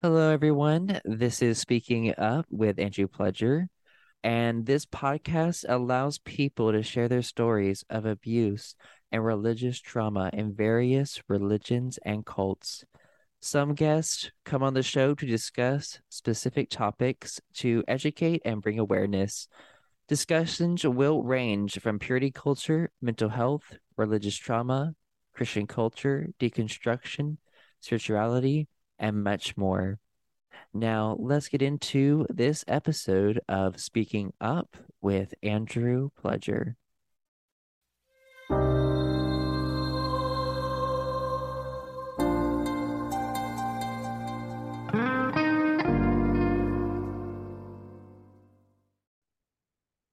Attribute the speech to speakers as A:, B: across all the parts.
A: Hello, everyone. This is Speaking Up with Andrew Pledger. And this podcast allows people to share their stories of abuse and religious trauma in various religions and cults. Some guests come on the show to discuss specific topics to educate and bring awareness. Discussions will range from purity culture, mental health, religious trauma, Christian culture, deconstruction, spirituality, and much more. Now, let's get into this episode of Speaking Up with Andrew Pledger.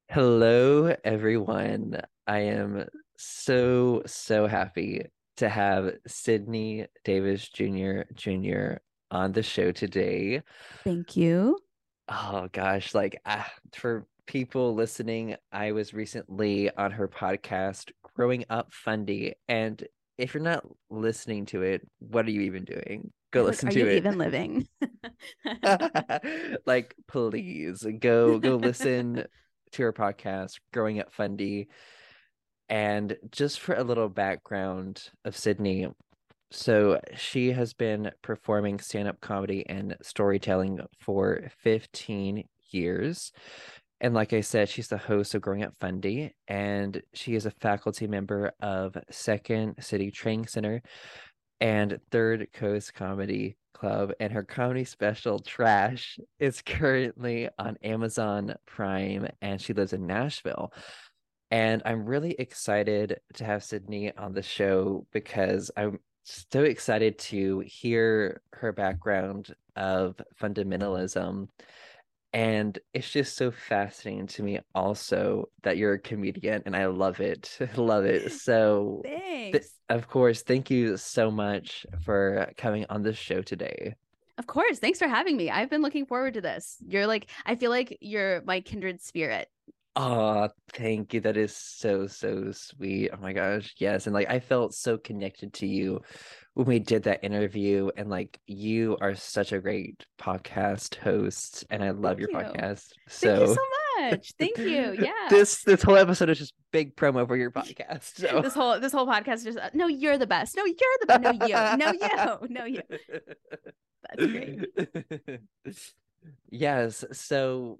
A: Hello, everyone. I am so, so happy to have Sydney Davis Jr. Jr. on the show today.
B: Thank you.
A: Oh gosh, like uh, for people listening, I was recently on her podcast, Growing Up Fundie, and if you're not listening to it, what are you even doing? Go
B: Like,
A: listen
B: are
A: to
B: you
A: it.
B: even living?
A: like please go go listen to her podcast growing up fundie and just for a little background of sydney so she has been performing stand-up comedy and storytelling for 15 years and like i said she's the host of growing up fundie and she is a faculty member of second city training center and Third Coast Comedy Club, and her comedy special Trash is currently on Amazon Prime, and she lives in Nashville. And I'm really excited to have Sydney on the show because I'm so excited to hear her background of fundamentalism. And it's just so fascinating to me also that you're a comedian, and I love it. love it. So Th- of course, thank you so much for coming on the show today.
B: Of course. Thanks for having me. I've been looking forward to this. You're like, I feel like you're my kindred spirit.
A: Oh, thank you. That is so, so sweet. Oh my gosh. Yes. And like I felt so connected to you when we did that interview. And like you are such a great podcast host. And I love
B: Thank
A: your
B: you.
A: podcast.
B: Thank you
A: So
B: so much. Thank you. Yeah.
A: this this whole episode is just big promo for your podcast. So
B: This whole this whole podcast is just uh, no, you're the best. No, you're the best. No, you. No, you. No, you. That's great.
A: yes. So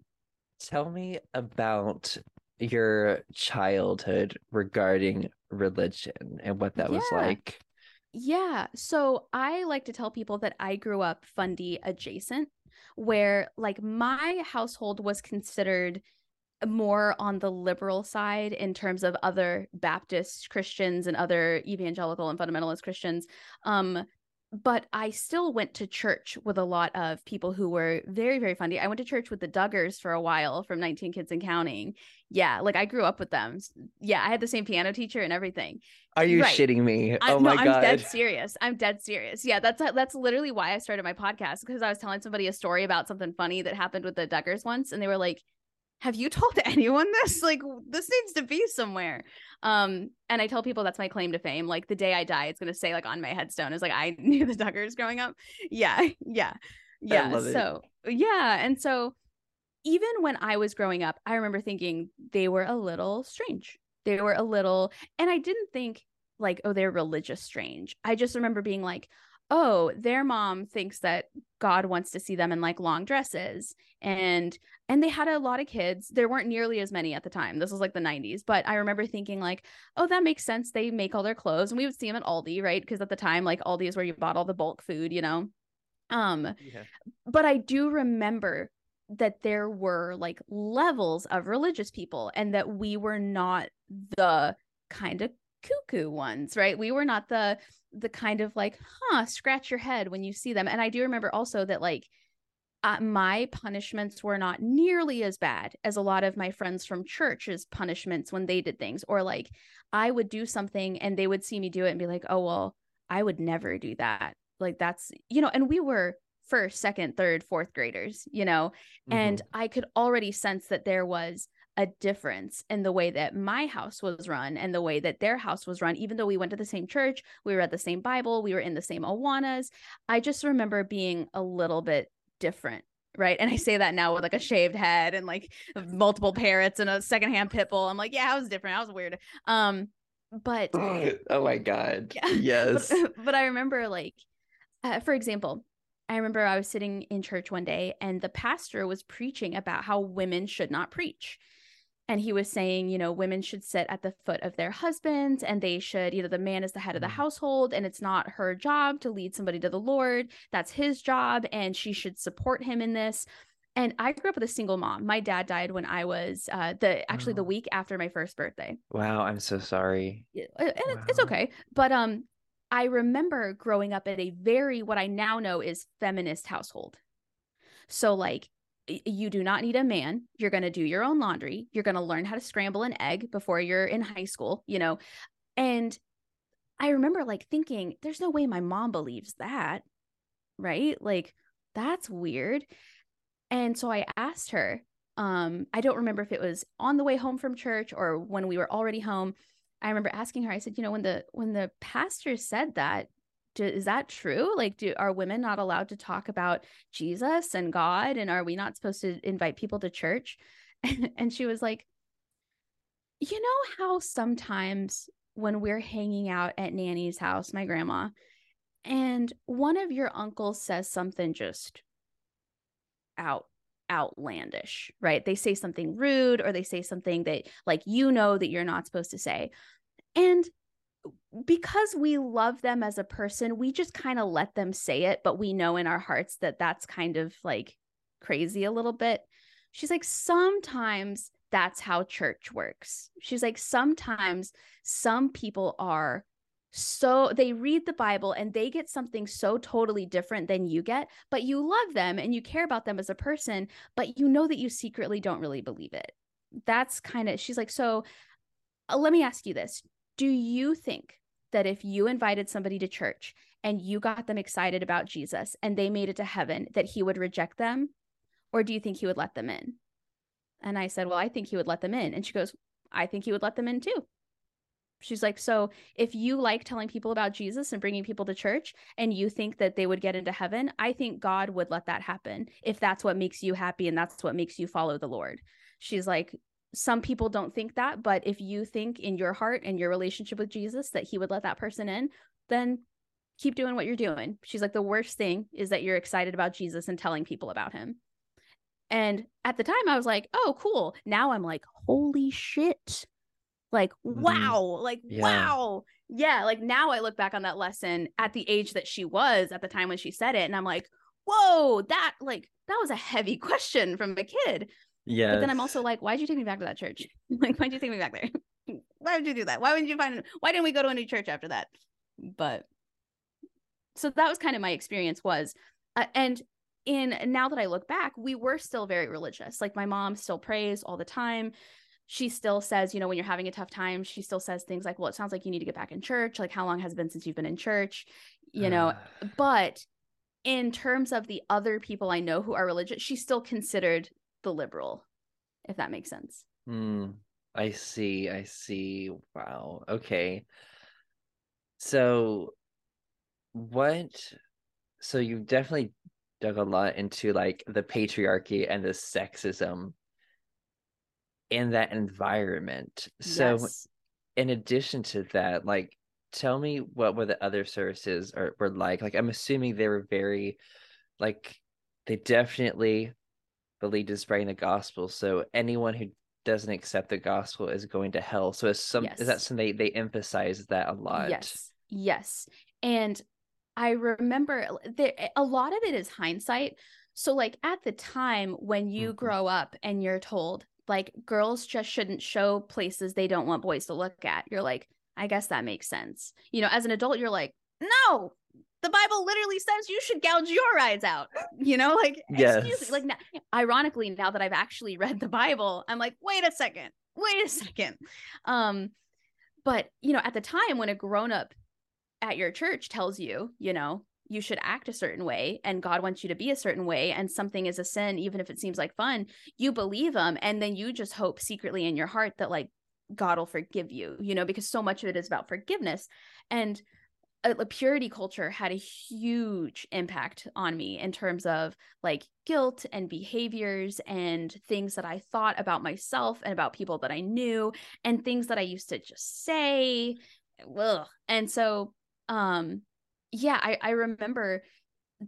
A: tell me about your childhood regarding religion and what that was like.
B: Yeah. So I like to tell people that I grew up fundie adjacent, where like my household was considered more on the liberal side in terms of other Baptist Christians and other evangelical and fundamentalist Christians. Um, but I still went to church with a lot of people who were very, very funny. I went to church with the Duggars for a while from 19 Kids and Counting. Yeah, like I grew up with them. Yeah, I had the same piano teacher and everything.
A: Are you
B: Right.
A: shitting me?
B: I,
A: oh
B: no,
A: my
B: I'm dead serious. I'm dead serious. Yeah, that's uh, that's literally why I started my podcast because I was telling somebody a story about something funny that happened with the Duggars once, and they were like, "Have you told anyone this? Like, this needs to be somewhere." Um, and I tell people that's my claim to fame. Like the day I die, it's gonna say like on my headstone is like I knew the Duggars growing up. Yeah, yeah, yeah.
A: love it.
B: So yeah, and so even when I was growing up, I remember thinking they were a little strange. They were a little, and I didn't think like, oh, they're religious strange. I just remember being like, oh, their mom thinks that God wants to see them in like long dresses. And and they had a lot of kids. There weren't nearly as many at the time. This was like the 90s. But I remember thinking, like, oh, that makes sense. They make all their clothes. And we would see them at Aldi, right? Because at the time, like Aldi is where you bought all the bulk food, you know? Um,
A: Yeah.
B: but I do remember that there were like levels of religious people and that we were not the kind of cuckoo ones, right? We were not the the kind of like, huh, scratch your head when you see them. And I do remember also that like uh, my punishments were not nearly as bad as a lot of my friends from church's punishments when they did things or like I would do something and they would see me do it and be like, "Oh, well, I would never do that." Like that's, you know, and we were first, second, third, fourth graders, you know, and
A: Mhm.
B: I could already sense that there was a difference in the way that my house was run and the way that their house was run. Even though we went to the same church, we read the same Bible, we were in the same Awanas. I just remember being a little bit different. Right. And I say that now with like a shaved head and like multiple parrots and a secondhand pit bull. I'm like, yeah, I was different. I was weird. Um, but
A: oh my God.
B: Yeah.
A: Yes.
B: But, but I remember like, uh, for example, I remember I was sitting in church one day and the pastor was preaching about how women should not preach. And he was saying, you know, women should sit at the foot of their husbands and they should, you know, the man is the head of the
A: Mm.
B: household and it's not her job to lead somebody to the Lord. That's his job and she should support him in this. And I grew up with a single mom. My dad died when I was uh the actually the week after my first birthday
A: Wow, I'm so sorry.
B: and it- it's okay but um i remember growing up at a very what i now know is feminist household so like you do not need a man. You're going to do your own laundry. You're going to learn how to scramble an egg before you're in high school you know? And i remember like thinking there's no way my mom believes that right? Like that's weird. And so i asked her um i don't remember if it was on the way home from church or when we were already home. I remember asking her, I said, you know, when the when the pastor said that, is that true? Like, do are women not allowed to talk about Jesus and God, and are we not supposed to invite people to church? and she was like, you know how sometimes when we're hanging out at Nanny's house, my grandma, and one of your uncles says something just out outlandish, right? They say something rude or they say something that like you know that you're not supposed to say. And because we love them as a person, we just kind of let them say it, but we know in our hearts that that's kind of like crazy a little bit. She's like, sometimes that's how church works. She's like, sometimes some people are so they read the Bible and they get something so totally different than you get, but you love them and you care about them as a person, but you know that you secretly don't really believe it. That's kind of, she's like, so uh, let me ask you this. Do you think that if you invited somebody to church and you got them excited about Jesus and they made it to heaven, that he would reject them? Or do you think he would let them in? And I said, Well, I think he would let them in. And she goes, I think he would let them in too. She's like, So if you like telling people about Jesus and bringing people to church and you think that they would get into heaven, I think God would let that happen if that's what makes you happy and that's what makes you follow the Lord. She's like, some people don't think that, but if you think in your heart and your relationship with Jesus that he would let that person in, then keep doing what you're doing. She's like, the worst thing is that you're excited about Jesus and telling people about him. And at the time, I was like, oh, cool. Now I'm like, holy shit. Like,
A: Mhm.
B: wow. Like,
A: Yeah.
B: wow. Yeah. Like now I look back on that lesson at the age that she was at the time when she said it. And I'm like, whoa, that like, that was a heavy question from a kid.
A: Yeah.
B: But then I'm also like, why'd you take me back to that church? like, why'd you take me back there? Why would you do that? Why wouldn't you find why didn't we go to a new church after that? But so that was kind of my experience was uh, and in now that I look back, we were still very religious. Like my mom still prays all the time. She still says, you know, when you're having a tough time, she still says things like, "Well, it sounds like you need to get back in church. Like how long has it been since you've been in church?" You know, but in terms of the other people I know who are religious, she's still considered the liberal, if that makes sense.
A: Hmm. I see. I see. Wow. Okay. So, what? So you've definitely dug a lot into like the patriarchy and the sexism in that environment. So,
B: yes.
A: in addition to that, like, tell me what were the other services or were like? Like, I'm assuming they were very, like, they definitely believed in spreading the gospel. So anyone who doesn't accept the gospel is going to hell. So is some is that something they they emphasize that a lot?
B: Yes. Yes. And I remember there a lot of it is hindsight. So like at the time when you
A: Mhm.
B: grow up and you're told like girls just shouldn't show places they don't want boys to look at, you're like, I guess that makes sense. You know, as an adult, you're like, no, the Bible literally says you should gouge your eyes out. You know, like excuse
A: Yes.
B: me. Like now, ironically, now that I've actually read the Bible, I'm like, wait a second, wait a second. Um, but you know, at the time when a grown up at your church tells you, you know, you should act a certain way and God wants you to be a certain way and something is a sin even if it seems like fun you believe them and then you just hope secretly in your heart that like God will forgive you you know because so much of it is about forgiveness and a, purity culture had a huge impact on me in terms of like guilt and behaviors and things that I thought about myself and about people that I knew and things that I used to just say Ugh. and so um yeah I, I remember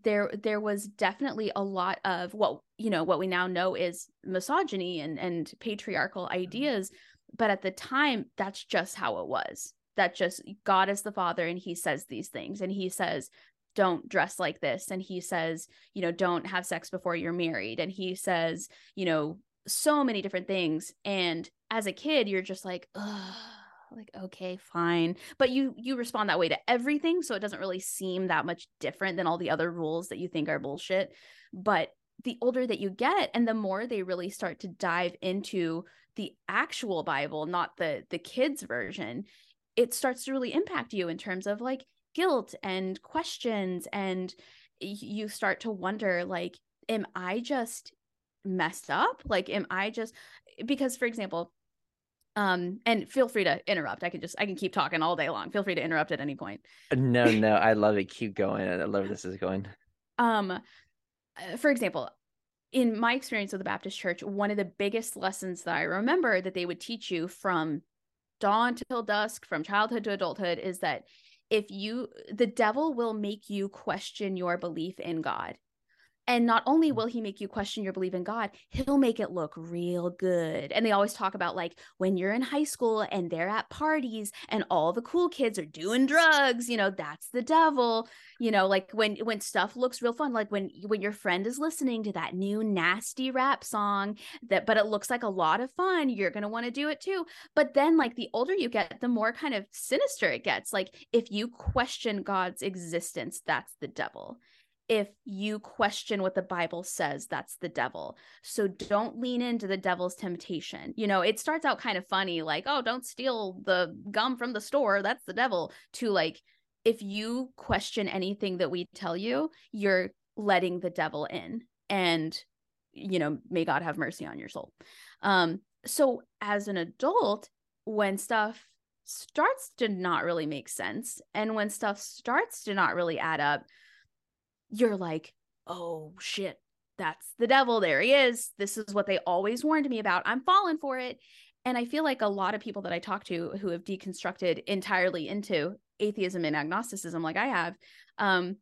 B: there there was definitely a lot of what you know what we now know is misogyny and and patriarchal mm-hmm. ideas but at the time that's just how it was that just god is the father and he says these things. And he says don't dress like this. And he says you know don't have sex before you're married. And he says you know so many different things. And as a kid you're just like Ugh like okay fine. But you you respond that way to everything so it doesn't really seem that much different than all the other rules that you think are bullshit. But the older that you get and the more they really start to dive into the actual bible not the the kids version it starts to really impact you in terms of like guilt and questions and you start to wonder like am i just messed up? Like am i just because for example um and feel free to interrupt. I can just i can keep talking all day long. Feel free to interrupt at any point.
A: No no i love it. Keep going. I love this is going.
B: Um uh, for example in my experience with the baptist church one of the biggest lessons that i remember that they would teach you from dawn till dusk from childhood to adulthood is that if you the devil will make you question your belief in god and not only mm. will he make you question your belief in God, he'll make it look real good. And they always talk about like when you're in high school and they're at parties and all the cool kids are doing drugs, you know, that's the devil. You know, like when when stuff looks real fun, like when when your friend is listening to that new nasty rap song that but it looks like a lot of fun, you're going to want to do it too. But then like the older you get, the more kind of sinister it gets. Like if you question God's existence, that's the devil if you question what the Bible says, that's the devil. So don't lean into the devil's temptation. You know, it starts out kind of funny, like, oh, don't steal the gum from the store. That's the devil. To like, if you question anything that we tell you, you're letting the devil in. And, you know, may God have mercy on your soul. Um, so as an adult, when stuff starts to not really make sense and when stuff starts to not really add up, you're like, oh shit, that's the devil. There he is. This is what they always warned me about. I'm falling for it. And I feel like a lot of people that I talk to who have deconstructed entirely into atheism and agnosticism, like I have, um,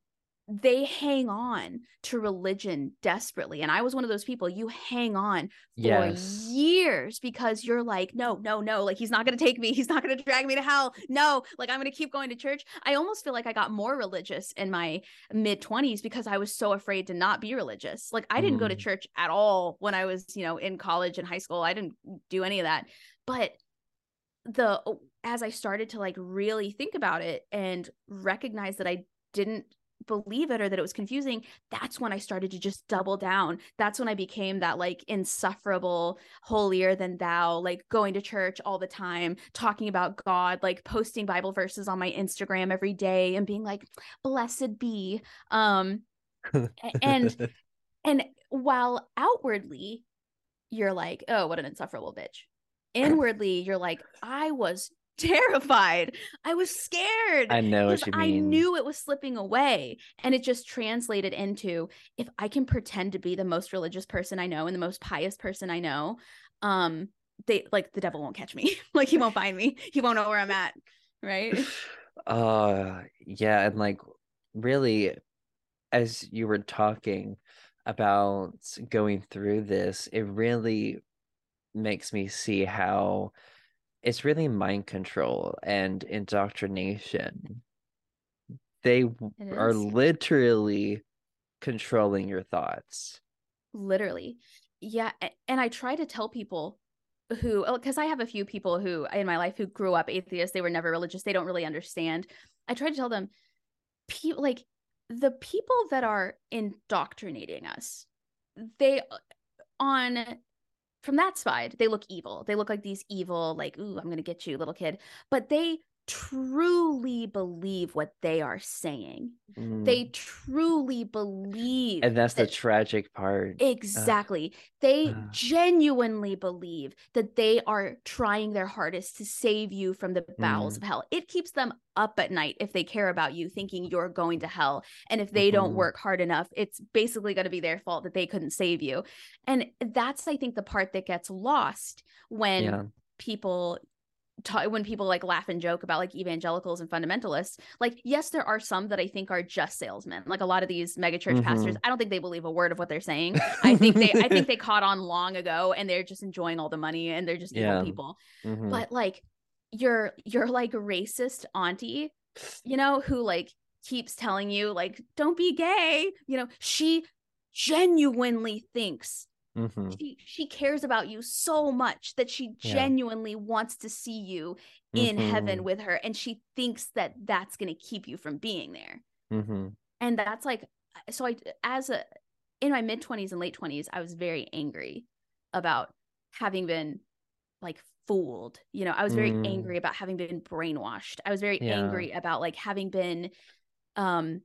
B: they hang on to religion desperately and i was one of those people you hang on for yes. years because you're like no no no like he's not going to take me he's not going to drag me to hell no like i'm going to keep going to church i almost feel like i got more religious in my mid 20s because i was so afraid to not be religious like i didn't mm. go to mm. church at all when i was you know in college and high school i didn't do any of that but the as i started to like really think about it and recognize that i didn't believe it or that it was confusing that's when i started to just double down. That's when i became that like insufferable holier than thou like going to church all the time talking about god like posting bible verses on my instagram every day and being like blessed be. Um and and while outwardly you're like oh what an insufferable bitch. Inwardly you're like i was terrified. I was scared.
A: I know what you mean.
B: I knew it was slipping away. And it just translated into if I can pretend to be the most religious person I know and the most pious person I know, um, they like the devil won't catch me. like he won't find me. He won't know where I'm at. Right.
A: Uh yeah, and like really as you were talking about going through this, it really makes me see how it's really mind control and indoctrination. They are literally controlling your thoughts.
B: Literally. Yeah. And I try to tell people who, because oh, I have a few people who in my life who grew up atheists, they were never religious, they don't really understand. I try to tell them, people like the people that are indoctrinating us, they uh, on from that side, they look evil. They look like these evil, like, ooh, I'm gonna get you, little kid. But they truly believe what they are saying.
A: Mm.
B: They truly believe.
A: and that's the tragic part.
B: Exactly. They
A: Ugh.
B: genuinely believe that they are trying their hardest to save you from the bowels
A: Mm.
B: of hell. It keeps them up at night if they care about you, thinking you're going to hell. And if they don't
A: Mhm.
B: work hard enough, it's basically going to be their fault that they couldn't save you. And that's, I think, the part that gets lost when
A: yeah.
B: people ta- when people like laugh and joke about like evangelicals and fundamentalists like yes there are some that i think are just salesmen like a lot of these megachurch pastors i don't think they believe a word of what they're saying i think they i think they caught on long ago and they're just enjoying all the money and they're just
A: Yeah.
B: evil people
A: Mhm.
B: but like you're you're like racist auntie you know who like keeps telling you like don't be gay you know she genuinely thinks
A: Mhm.
B: she she cares about you so much that she
A: Yeah.
B: genuinely wants to see you in heaven
A: Mhm.
B: with her and she thinks that that's going to keep you from being there
A: Mhm.
B: and that's like so i as a in my mid 20s and late 20s i was very angry about having been like fooled you know i was very
A: Mm.
B: angry about having been brainwashed i was very
A: Yeah.
B: angry about like having been um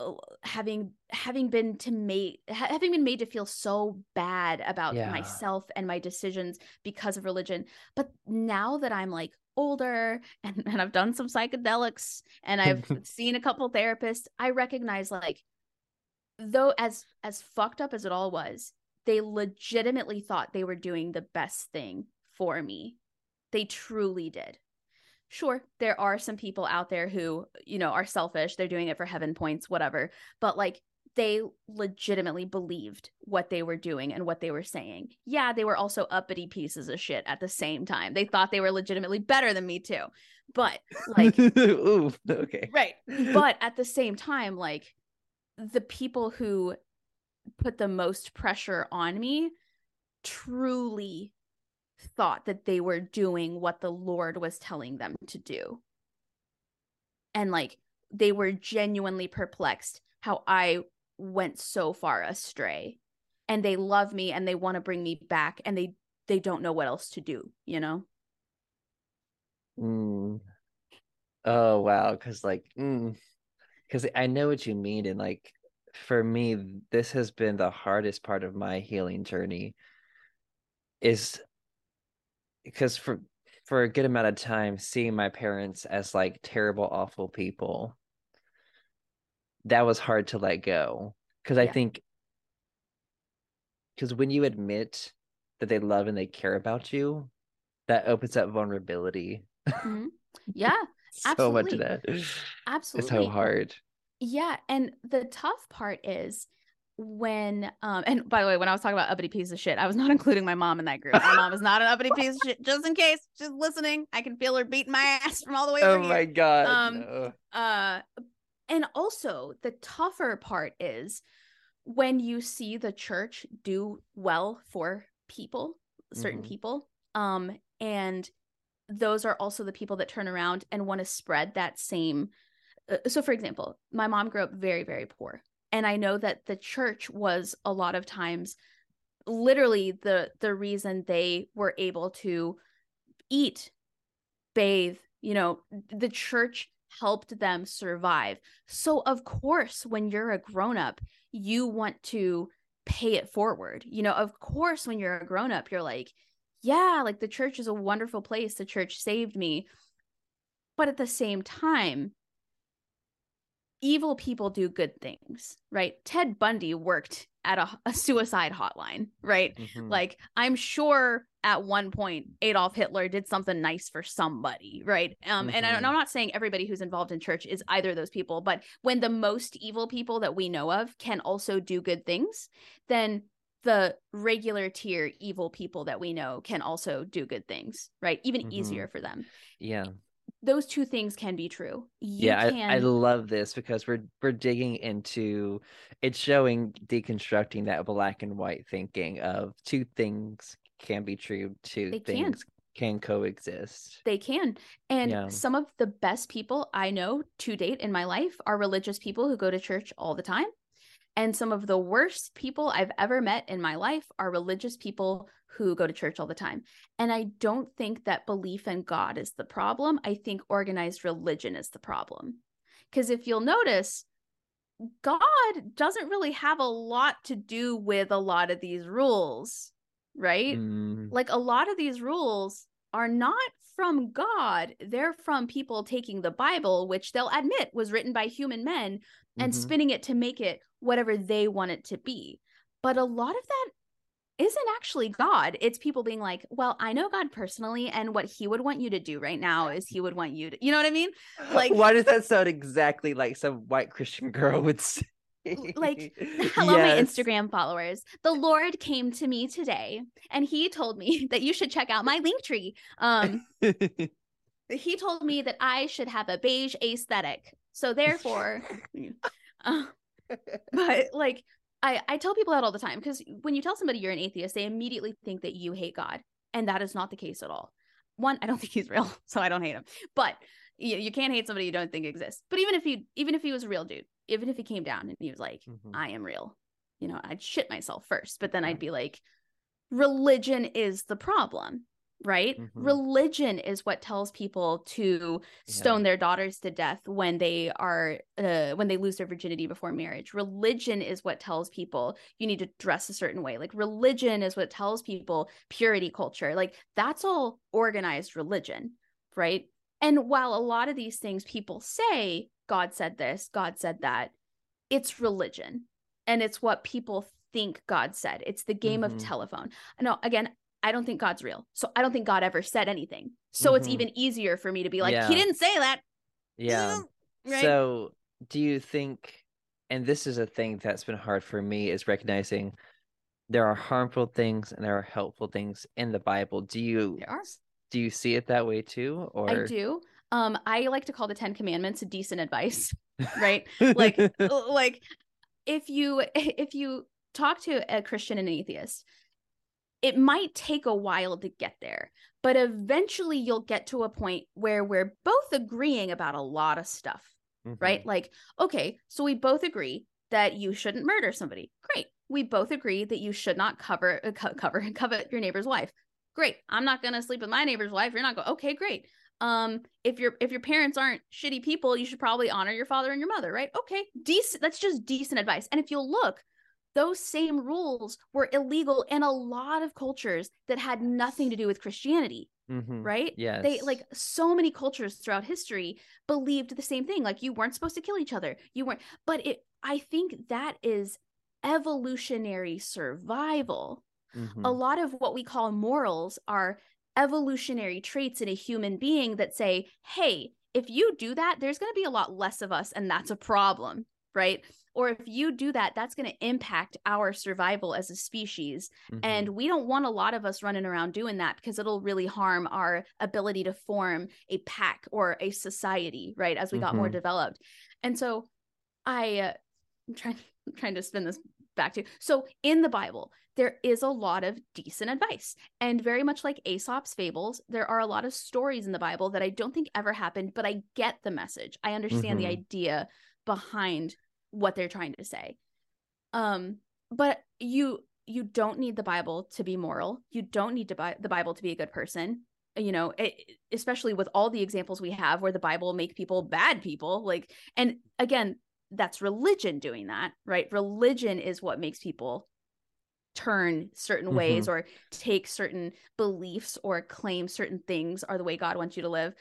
B: Uh, having having been to made having been made to feel so bad about
A: Yeah.
B: myself and my decisions because of religion. But now that i'm like older and, and i've done some psychedelics and i've seen a couple therapists i recognize like though as as fucked up as it all was they legitimately thought they were doing the best thing for me. They truly did sure there are some people out there who you know are selfish they're doing it for heaven points whatever but like they legitimately believed what they were doing and what they were saying yeah they were also uppity pieces of shit at the same time they thought they were legitimately better than me too but like
A: Ooh, okay.
B: right but at the same time like the people who put the most pressure on me truly thought that they were doing what the lord was telling them to do. And like they were genuinely perplexed how i went so far astray. And they love me and they want to bring me back and they they don't know what else to do you know?
A: Mm. Oh wow, because like, because I know what you mean, and like for me, this has been the hardest part of my healing journey. Is because for for a good amount of time, seeing my parents as like terrible, awful people, that was hard to let go. Because I think, because when you admit that they love and they care about you, that opens up vulnerability.
B: Mhm. yeah
A: so much of that
B: Absolutely.
A: It's so hard.
B: Yeah, and the tough part is when um and by the way, when I was talking about uppity piece of shit, I was not including my mom in that group. My mom is not an uppity piece of shit. Just in case, she's listening. I can feel her beating my ass from all the way
A: Oh
B: over
A: my
B: here.
A: god.
B: Um,
A: no.
B: Uh and also the tougher part is when you see the church do well for people, certain
A: Mhm.
B: people, um and those are also the people that turn around and want to spread that same uh, so for example my mom grew up very very poor and i know that the church was a lot of times literally the the reason they were able to eat bathe you know the church helped them survive. So of course when you're a grown up you want to pay it forward. You know of course when you're a grown up you're like yeah like the church is a wonderful place. The church saved me. But at the same time evil people do good things right ted bundy worked at a, a suicide hotline right
A: Mhm.
B: like i'm sure at one point adolf hitler did something nice for somebody right um and, I, and
A: Mhm.
B: i'm not saying everybody who's involved in church is either of those people but when the most evil people that we know of can also do good things then the regular tier evil people that we know can also do good things right even
A: Mhm.
B: easier for them
A: yeah.
B: Those two things can be true you
A: yeah,
B: can
A: I, I love this because we're we're digging into it's showing deconstructing that black and white thinking of two things can be true, two
B: They can.
A: things can coexist.
B: They can. And
A: Yeah.
B: some of the best people I know to date in my life are religious people who go to church all the time. And some of the worst people I've ever met in my life are religious people who go to church all the time. And I don't think that belief in God is the problem. I think organized religion is the problem. Because if you'll notice, God doesn't really have a lot to do with a lot of these rules, right?
A: Mm,
B: Like a lot of these rules are not from God, they're from people taking the Bible, which they'll admit was written by human men, and
A: mhm.
B: spinning it to make it whatever they want it to be. But a lot of that isn't actually God. It's people being like, well, I know God personally, and what he would want you to do right now is he would want you to, you know what I mean? Like-
A: why does that sound exactly like some white Christian girl would say?
B: like, Hello, my Instagram followers. The Lord came to me today and he told me that you should check out my Linktree. Um, he told me that I should have a beige aesthetic. So therefore, uh, but like I I tell people that all the time because when you tell somebody you're an atheist, they immediately think that you hate God, and that is not the case at all. One, I don't think he's real, so I don't hate him. But you, you can't hate somebody you don't think exists. But even if he even if he was a real dude, even if he came down and he was like,
A: Mhm.
B: I am real, you know, I'd shit myself first, but then I'd be like, religion is the problem. Right?
A: Mhm.
B: Religion is what tells people to stone their daughters to death when they are uh, when they lose their virginity before marriage. Religion is what tells people you need to dress a certain way. Like religion is what tells people purity culture. Like that's all organized religion right? And while a lot of these things people say god said this god said that it's religion. And it's what people think god said. It's the game
A: Mhm.
B: of telephone. No again i don't think god's real so i don't think god ever said anything so it's
A: Mhm.
B: even easier for me to be like
A: Yeah.
B: he didn't say that
A: Yeah.
B: right
A: So, do you think, and this is a thing that's been hard for me, is recognizing there are harmful things and there are helpful things in the Bible. Do you do you see it that way too, or
B: I do. Um, I like to call the Ten Commandments decent advice, right? like, like if you if you talk to a Christian and an atheist, it might take a while to get there, but eventually you'll get to a point where we're both agreeing about a lot of stuff,
A: Mhm.
B: right? Like, okay, so we both agree that you shouldn't murder somebody. Great. We both agree that you should not cover uh, co- cover covet your neighbor's wife. Great. I'm not going to sleep with my neighbor's wife. You're not going. Okay, great. Um if your if your parents aren't shitty people, you should probably honor your father and your mother, right? Okay. Decent that's just decent advice. And if you'll look, those same rules were illegal in a lot of cultures that had nothing to do with Christianity
A: Mhm.
B: right?
A: Yeah.
B: They like so many cultures throughout history believed the same thing. Like you weren't supposed to kill each other. You weren't. But it, I think that is evolutionary survival. A
A: Mhm.
B: lot of what we call morals are evolutionary traits in a human being that say, hey, if you do that, there's going to be a lot less of us, and that's a problem, right? Or if you do that, that's going to impact our survival as a species.
A: Mhm.
B: And we don't want a lot of us running around doing that because it'll really harm our ability to form a pack or a society, right? As we got more
A: Mhm.
B: developed. And so I, uh, I'm trying, I'm trying to spin this back to. So in the Bible, there is a lot of decent advice. And very much like Aesop's fables, there are a lot of stories in the Bible that I don't think ever happened, but I get the message. I understand the
A: Mhm.
B: idea behind what they're trying to say. Um, but you you don't need the Bible to be moral. You don't need to buy the Bible to be a good person. You know, it, especially with all the examples we have where the Bible make people bad people. Like, and again, that's religion doing that, right? Religion is what makes people turn certain ways or take certain beliefs or claim certain things are the way God wants you to live.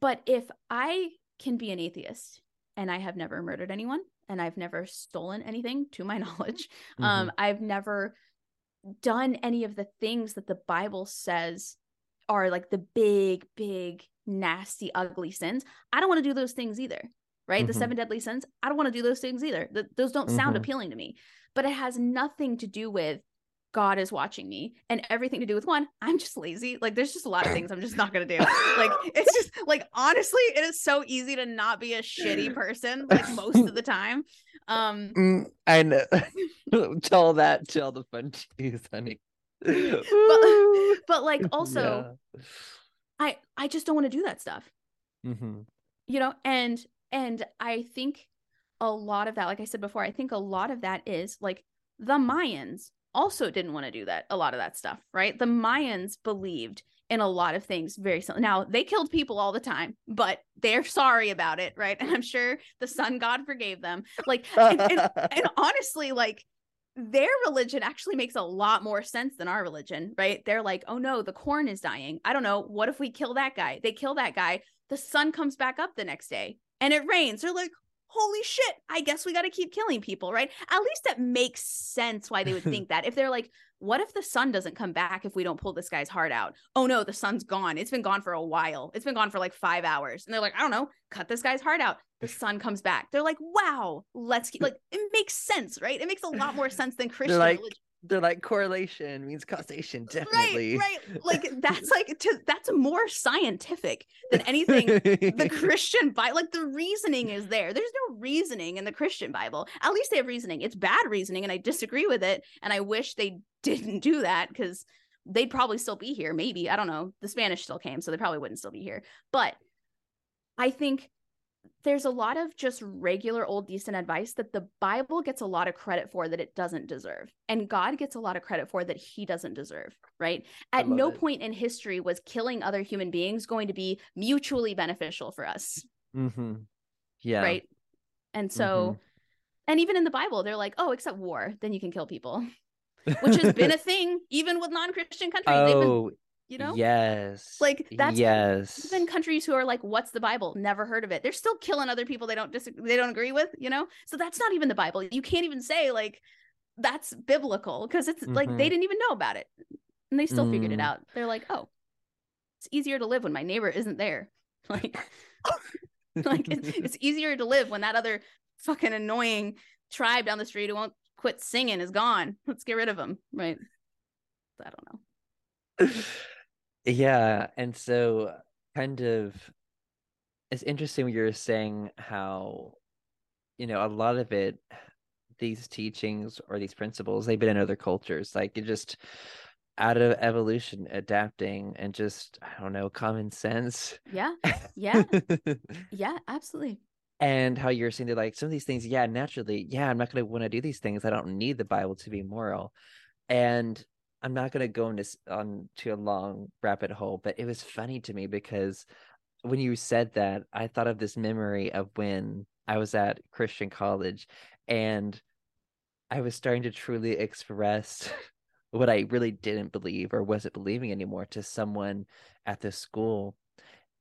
B: But if I can be an atheist and I have never murdered anyone and I've never stolen anything to my knowledge, um, I've never done any of the things that the Bible says are like the big, big, nasty, ugly sins. I don't want to do those things either. Right. The
A: Mhm.
B: seven deadly sins. I don't want to do those things either. Th- those don't sound
A: Mhm.
B: appealing to me. But it has nothing to do with God is watching me and everything to do with one, I'm just lazy. Like there's just a lot of things I'm just not gonna do. Like it's just like honestly, it is so easy to not be a shitty person like most of the time. Um
A: Mm, I know. tell that to all the fun cheese, honey.
B: but like also I I just don't want to do that stuff.
A: hmm
B: You know, and and I think a lot of that, like I said before, I think a lot of that is like the Mayans also didn't want to do that, a lot of that stuff, right? The Mayans believed in a lot of things very similar. Now, they killed people all the time, but they're sorry about it, right? And I'm sure the sun god forgave them. Like, and, and, and honestly, like, their religion actually makes a lot more sense than our religion, right? They're like, oh no, the corn is dying. I don't know. What if we kill that guy? They kill that guy. The sun comes back up the next day and it rains. They're like, holy shit, I guess we got to keep killing people, right? At least that makes sense why they would think that. If they're like, what if the sun doesn't come back if we don't pull this guy's heart out? Oh no, the sun's gone. It's been gone for a while. It's been gone for like five hours. And they're like, I don't know, cut this guy's heart out. The sun comes back. They're like, wow, let's keep, like, it makes sense, right? It makes a lot more sense than Christian
A: like,
B: religion
A: they're like correlation means causation definitely.
B: right right like that's like to, that's more scientific than anything the christian bible like the reasoning is there. There's no reasoning in the christian bible. At least they have reasoning. It's bad reasoning and i disagree with it and i wish they didn't do that because they'd probably still be here maybe. I don't know. The spanish still came so they probably wouldn't still be here. But i think there's a lot of just regular old decent advice that the Bible gets a lot of credit for that it doesn't deserve. And God gets a lot of credit for that he doesn't deserve, right? At no it. point in history was killing other human beings going to be mutually beneficial for us.
A: Mm-hmm. Yeah.
B: Right. And so, mm-hmm. and even in the Bible, they're like, oh, except war, then you can kill people, which has been a thing even with non Christian countries.
A: Oh, you know? Yes
B: like that's
A: yes.
B: even countries who are like what's the bible? never heard of it. They're still killing other people they don't disagree they don't agree with you know? So that's not even the bible. You can't even say like that's biblical because it's mm-hmm. like they mm-hmm. didn't even know about it and they still mm. figured it mm. out. They're like oh it's easier to live when my neighbor isn't there. Like like it's, it's easier to live when that other fucking annoying tribe down the street who won't quit singing is gone. Let's get rid of them right? I don't
A: know yeah and so kind of it's interesting when you're saying how you know a lot of it these teachings or these principles they've been in other cultures like it just out of evolution adapting and just i don't know common sense.
B: Yeah yeah. Yeah absolutely.
A: And how you're saying that like some of these things yeah naturally yeah i'm not going to want to do these things i don't need the bible to be moral. And I'm not going to go into on to a long rabbit hole, but it was funny to me because when you said that, I thought of this memory of when I was at Christian college and I was starting to truly express what I really didn't believe or wasn't believing anymore to someone at the school.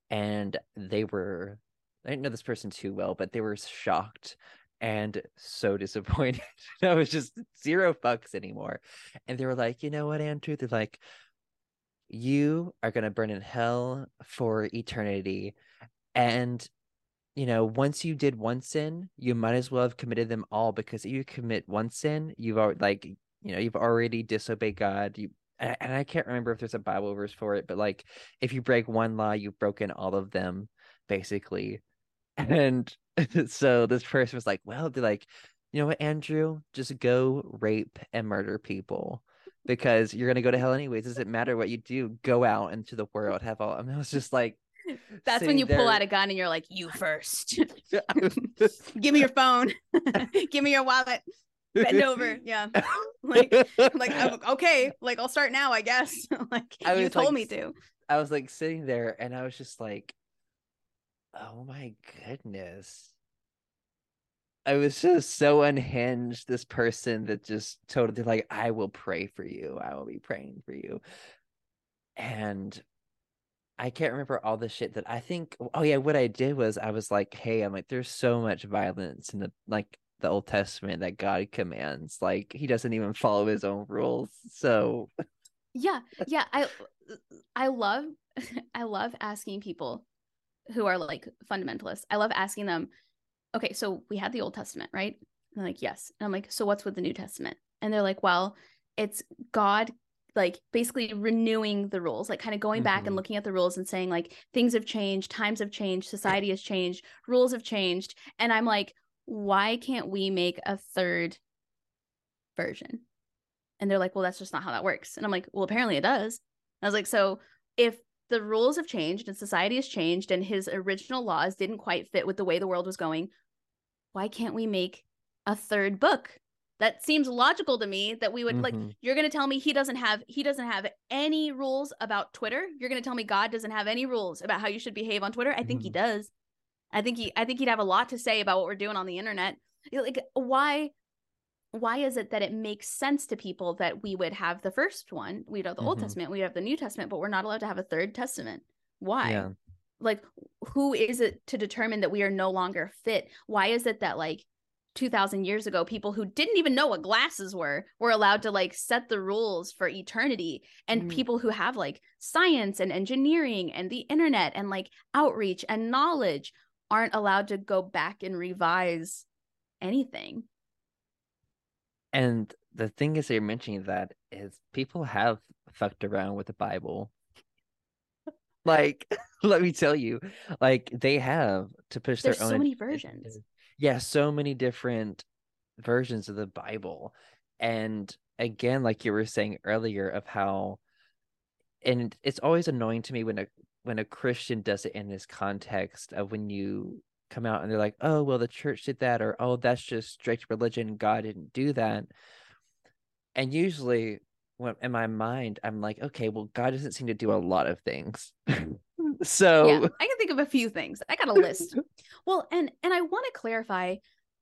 A: And they were, I didn't know this person too well, but they were shocked and so disappointed. I was just zero fucks anymore. And they were like, you know what, Andrew? They're like, you are going to burn in hell for eternity. And, you know, once you did one sin, you might as well have committed them all because if you commit one sin, you've already, like, you know, you've already disobeyed God. You, and I can't remember if there's a Bible verse for it, but like, if you break one law, you've broken all of them, basically. And so this person was like, well, they're like, you know what, Andrew, just go rape and murder people because you're gonna go to hell anyways. Does it matter what you do? Go out into the world, have all. I mean, I was just like,
B: that's when you there. pull out a gun and you're like, you first. Give me your phone. Give me your wallet. Bend over. Yeah. Like, like okay. Like I'll start now, I guess. like you told
A: like,
B: me to.
A: I was like sitting there and I was just like, oh my goodness. I was just so unhinged. This person that just totally like, I will pray for you. I will be praying for you. And I can't remember all the shit that I think. Oh yeah, what I did was I was like, hey, I'm like, there's so much violence in the like the Old Testament that God commands. Like he doesn't even follow his own rules. So
B: yeah, yeah, I I love I love asking people who are like fundamentalists. I love asking them, okay, so we had the Old Testament, right? And they're like, yes. And I'm like, so what's with the New Testament? And they're like, well, it's God like basically renewing the rules, like kind of going mm-hmm. back and mm-hmm. looking at the rules and saying like things have changed, times have changed, society has changed, rules have changed. And I'm like, why can't we make a third version? And they're like, well, that's just not how that works. And I'm like, well, apparently it does. I was like, so if the rules have changed and society has changed and his original laws didn't quite fit with the way the world was going why can't we make a third book? That seems logical to me that we would mm-hmm. like you're going to tell me he doesn't have he doesn't have any rules about twitter? You're going to tell me god doesn't have any rules about how you should behave on twitter? I think mm-hmm. he does. I think he i think he'd have a lot to say about what we're doing on the internet. Like why why is it that it makes sense to people that we would have the first one we'd have the mm-hmm. old testament we'd have the new testament but we're not allowed to have a third testament why yeah. like who is it to determine that we are no longer fit why is it that like 2000 years ago people who didn't even know what glasses were were allowed to like set the rules for eternity and mm. people who have like science and engineering and the internet and like outreach and knowledge aren't allowed to go back and revise anything
A: and the thing is you're mentioning that is people have fucked around with the bible. Like let me tell you like they have to push
B: There's
A: their own
B: so many versions.
A: Yeah so many different versions of the bible. And again like you were saying earlier of how and it's always annoying to me when a when a christian does it in this context of when you come out and they're like oh well the church did that or oh that's just strict religion god didn't do that and usually when in my mind i'm like okay well god doesn't seem to do a lot of things so yeah,
B: I can think of a few things. I got a list. well, and and I want to clarify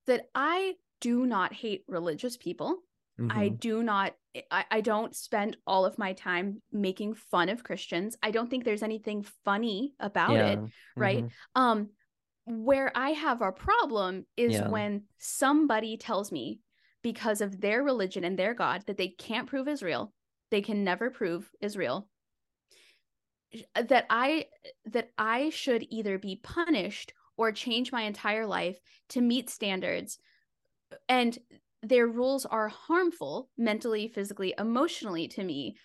B: that I do not hate religious people. Mm-hmm. I do not I, I don't spend all of my time making fun of Christians. I don't think there's anything funny about yeah. it, right? Mm-hmm. Um where I have a problem is yeah. when somebody tells me because of their religion and their God that they can't prove is real, they can never prove is real that I that I should either be punished or change my entire life to meet standards and their rules are harmful mentally physically emotionally to me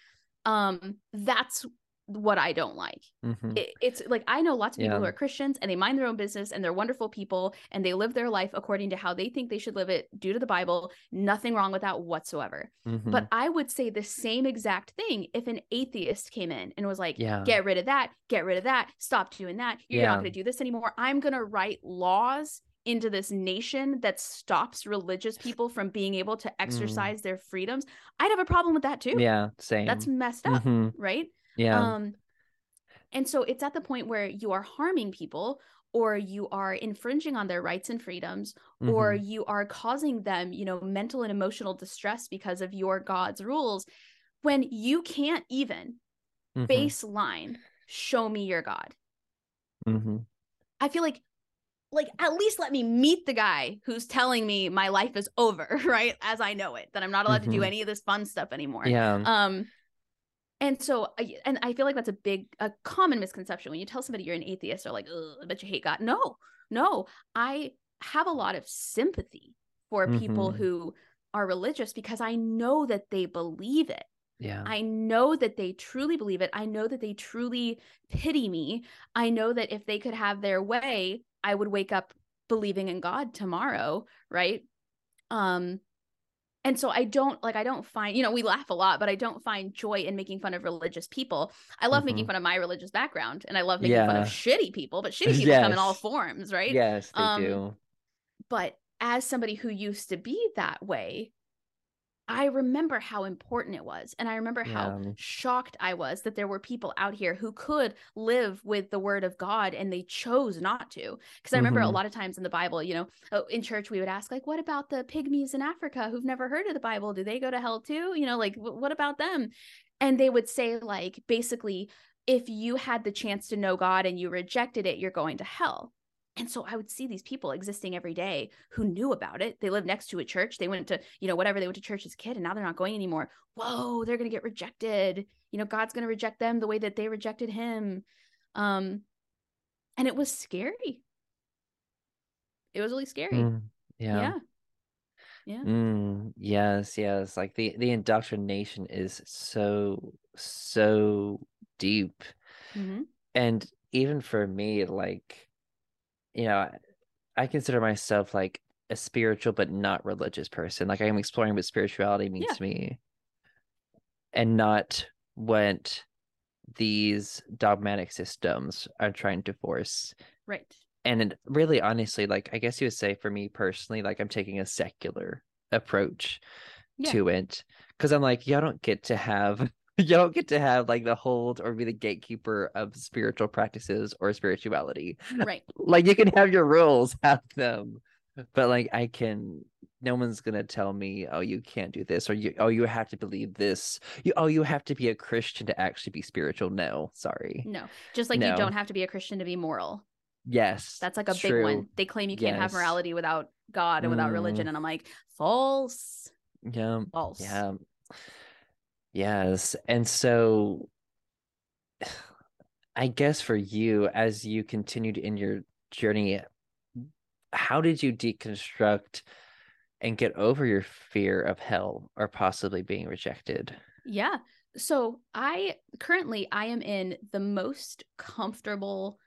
B: um that's what I don't like. Mm-hmm. It, it's like I know lots of people yeah. who are Christians and they mind their own business and they're wonderful people and they live their life according to how they think they should live it due to the Bible. Nothing wrong with that whatsoever. Mm-hmm. But I would say the same exact thing if an atheist came in and was like, yeah. get rid of that, get rid of that, stop doing that. You're yeah. not going to do this anymore. I'm going to write laws into this nation that stops religious people from being able to mm. exercise mm. their freedoms. I'd have a problem with that too.
A: Yeah, same.
B: That's messed up, mm-hmm. right?
A: Yeah.
B: Um, and so it's at the point where you are harming people or you are infringing on their rights and freedoms mm-hmm. or you are causing them, you know, mental and emotional distress because of your God's rules when you can't even mm-hmm. baseline show me your God.
A: Mm-hmm.
B: I feel like like at least let me meet the guy who's telling me my life is over right as i know it that i'm not allowed mm-hmm. to do mm-hmm. any of this fun stuff anymore
A: yeah
B: um and so, and I feel like that's a big, a common misconception when you tell somebody you're an atheist, they're like, I bet you hate God. No, no, I have a lot of sympathy for mm-hmm. people who are religious because I know that they believe it.
A: Yeah.
B: I know that they truly believe it. I know that they truly pity me. I know that if they could have their way, I would wake up believing in God tomorrow, right? Um and so i don't like i don't find you know we laugh a lot but i don't find joy in making fun of religious people i love mm-hmm. making fun of my religious background and i love making yeah. fun of shitty people but shitty people yes. come in all forms right
A: yes they um, do
B: but as somebody who used to be that way I remember how important it was. And I remember how yeah. shocked I was that there were people out here who could live with the word of God and they chose not to. Because I remember mm-hmm. a lot of times in the Bible, you know, oh, in church, we would ask, like, what about the pygmies in Africa who've never heard of the Bible? Do they go to hell too? You know, like, what about them? And they would say, like, basically, if you had the chance to know God and you rejected it, you're going to hell. And so I would see these people existing every day who knew about it. They lived next to a church. They went to, you know, whatever they went to church as a kid and now they're not going anymore. Whoa, they're going to get rejected. You know, God's going to reject them the way that they rejected him. Um and it was scary. It was really scary. Mm,
A: yeah.
B: Yeah. Yeah.
A: Mm, yes, yes. Like the the indoctrination is so so deep.
B: Mm-hmm.
A: And even for me like you know, I consider myself like a spiritual but not religious person. Like I'm exploring what spirituality means yeah. to me and not what these dogmatic systems are trying to force.
B: Right.
A: and really honestly like i guess you would say for me personally like i'm taking a secular approach yeah. to it because i'm like y'all don't get to have you don't get to have like the hold or be the gatekeeper of spiritual practices or spirituality
B: right
A: like you can have your rules have them but like i can no one's gonna tell me oh you can't do this or you oh you have to believe this you oh you have to be a christian to actually be spiritual no sorry
B: no just like no. you don't have to be a christian to be moral
A: Yes.
B: That's like a big one. They claim you can't yes. have morality without God and without mm. religion. And I'm like, false.
A: Yeah.
B: False.
A: Yeah. Yes. And so I guess for you, as you continued in your journey, how did you deconstruct and get over your fear of hell or possibly being rejected?
B: Yeah. So I currently I am in the most comfortable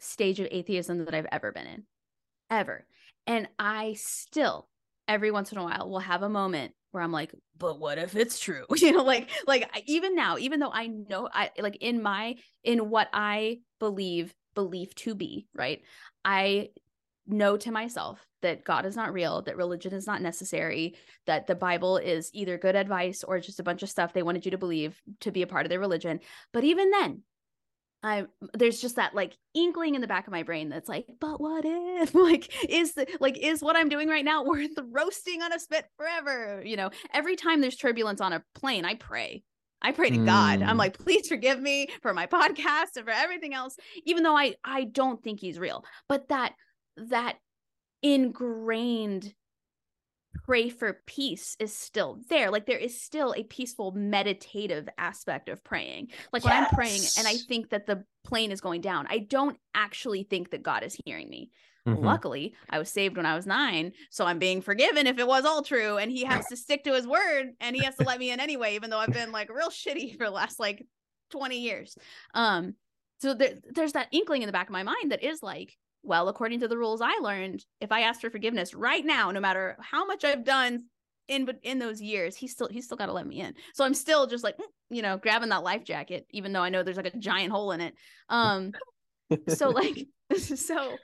B: stage of atheism that I've ever been in, ever. And I still, every once in a while, will have a moment where I'm like, but what if it's true? You know, like, like even now, even though I know I like in my, in what I believe, believe to be, right? I know to myself that God is not real, that religion is not necessary, that the Bible is either good advice or just a bunch of stuff they wanted you to believe to be a part of their religion. But even then, I there's just that like inkling in the back of my brain that's like, but what if like is the like is what I'm doing right now worth roasting on a spit forever? You know, every time there's turbulence on a plane, I pray. I pray to mm. God. I'm mm. like, please forgive me for my podcast and for everything else, even though I I don't think he's real. But that that ingrained pray for peace is still there. Like there is still a peaceful meditative aspect of praying. Like yes. when I'm praying and I think that the plane is going down, I don't actually think that God is hearing me. Mm-hmm. Luckily, I was saved when I was nine, so I'm being forgiven if it was all true. And he has to stick to his word and he has to let me in anyway, even though I've been like real shitty for the last like 20 years. Um, so there, there's that inkling in the back of my mind that is like, well, according to the rules I learned, if I ask for forgiveness right now, no matter how much I've done in in those years, he's still he's still got to let me in. So I'm still just like, mm, you know, grabbing that life jacket, even though I know there's like a giant hole in it. Um, so like, so